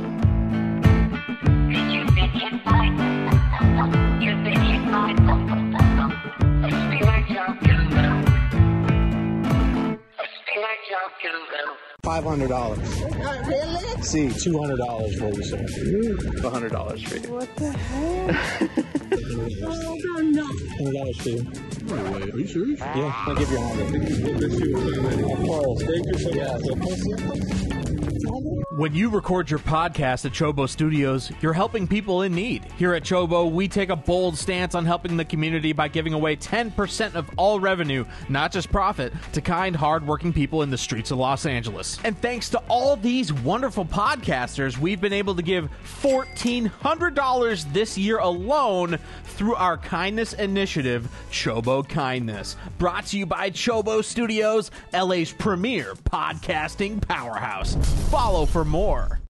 que lugar Five hundred dollars. Really? See, two hundred dollars for you, sir. hundred dollars for you. What the heck? oh, no, no. Hundred dollars for you. Are you serious? Yeah, I'll give you a hundred. Of. Thank you so much. When you record your podcast at Chobo Studios, you're helping people in need. Here at Chobo, we take a bold stance on helping the community by giving away 10% of all revenue, not just profit, to kind, hardworking people in the streets of Los Angeles. And thanks to all these wonderful podcasters, we've been able to give $1,400 this year alone through our kindness initiative, Chobo Kindness. Brought to you by Chobo Studios, LA's premier podcasting powerhouse. Follow for more.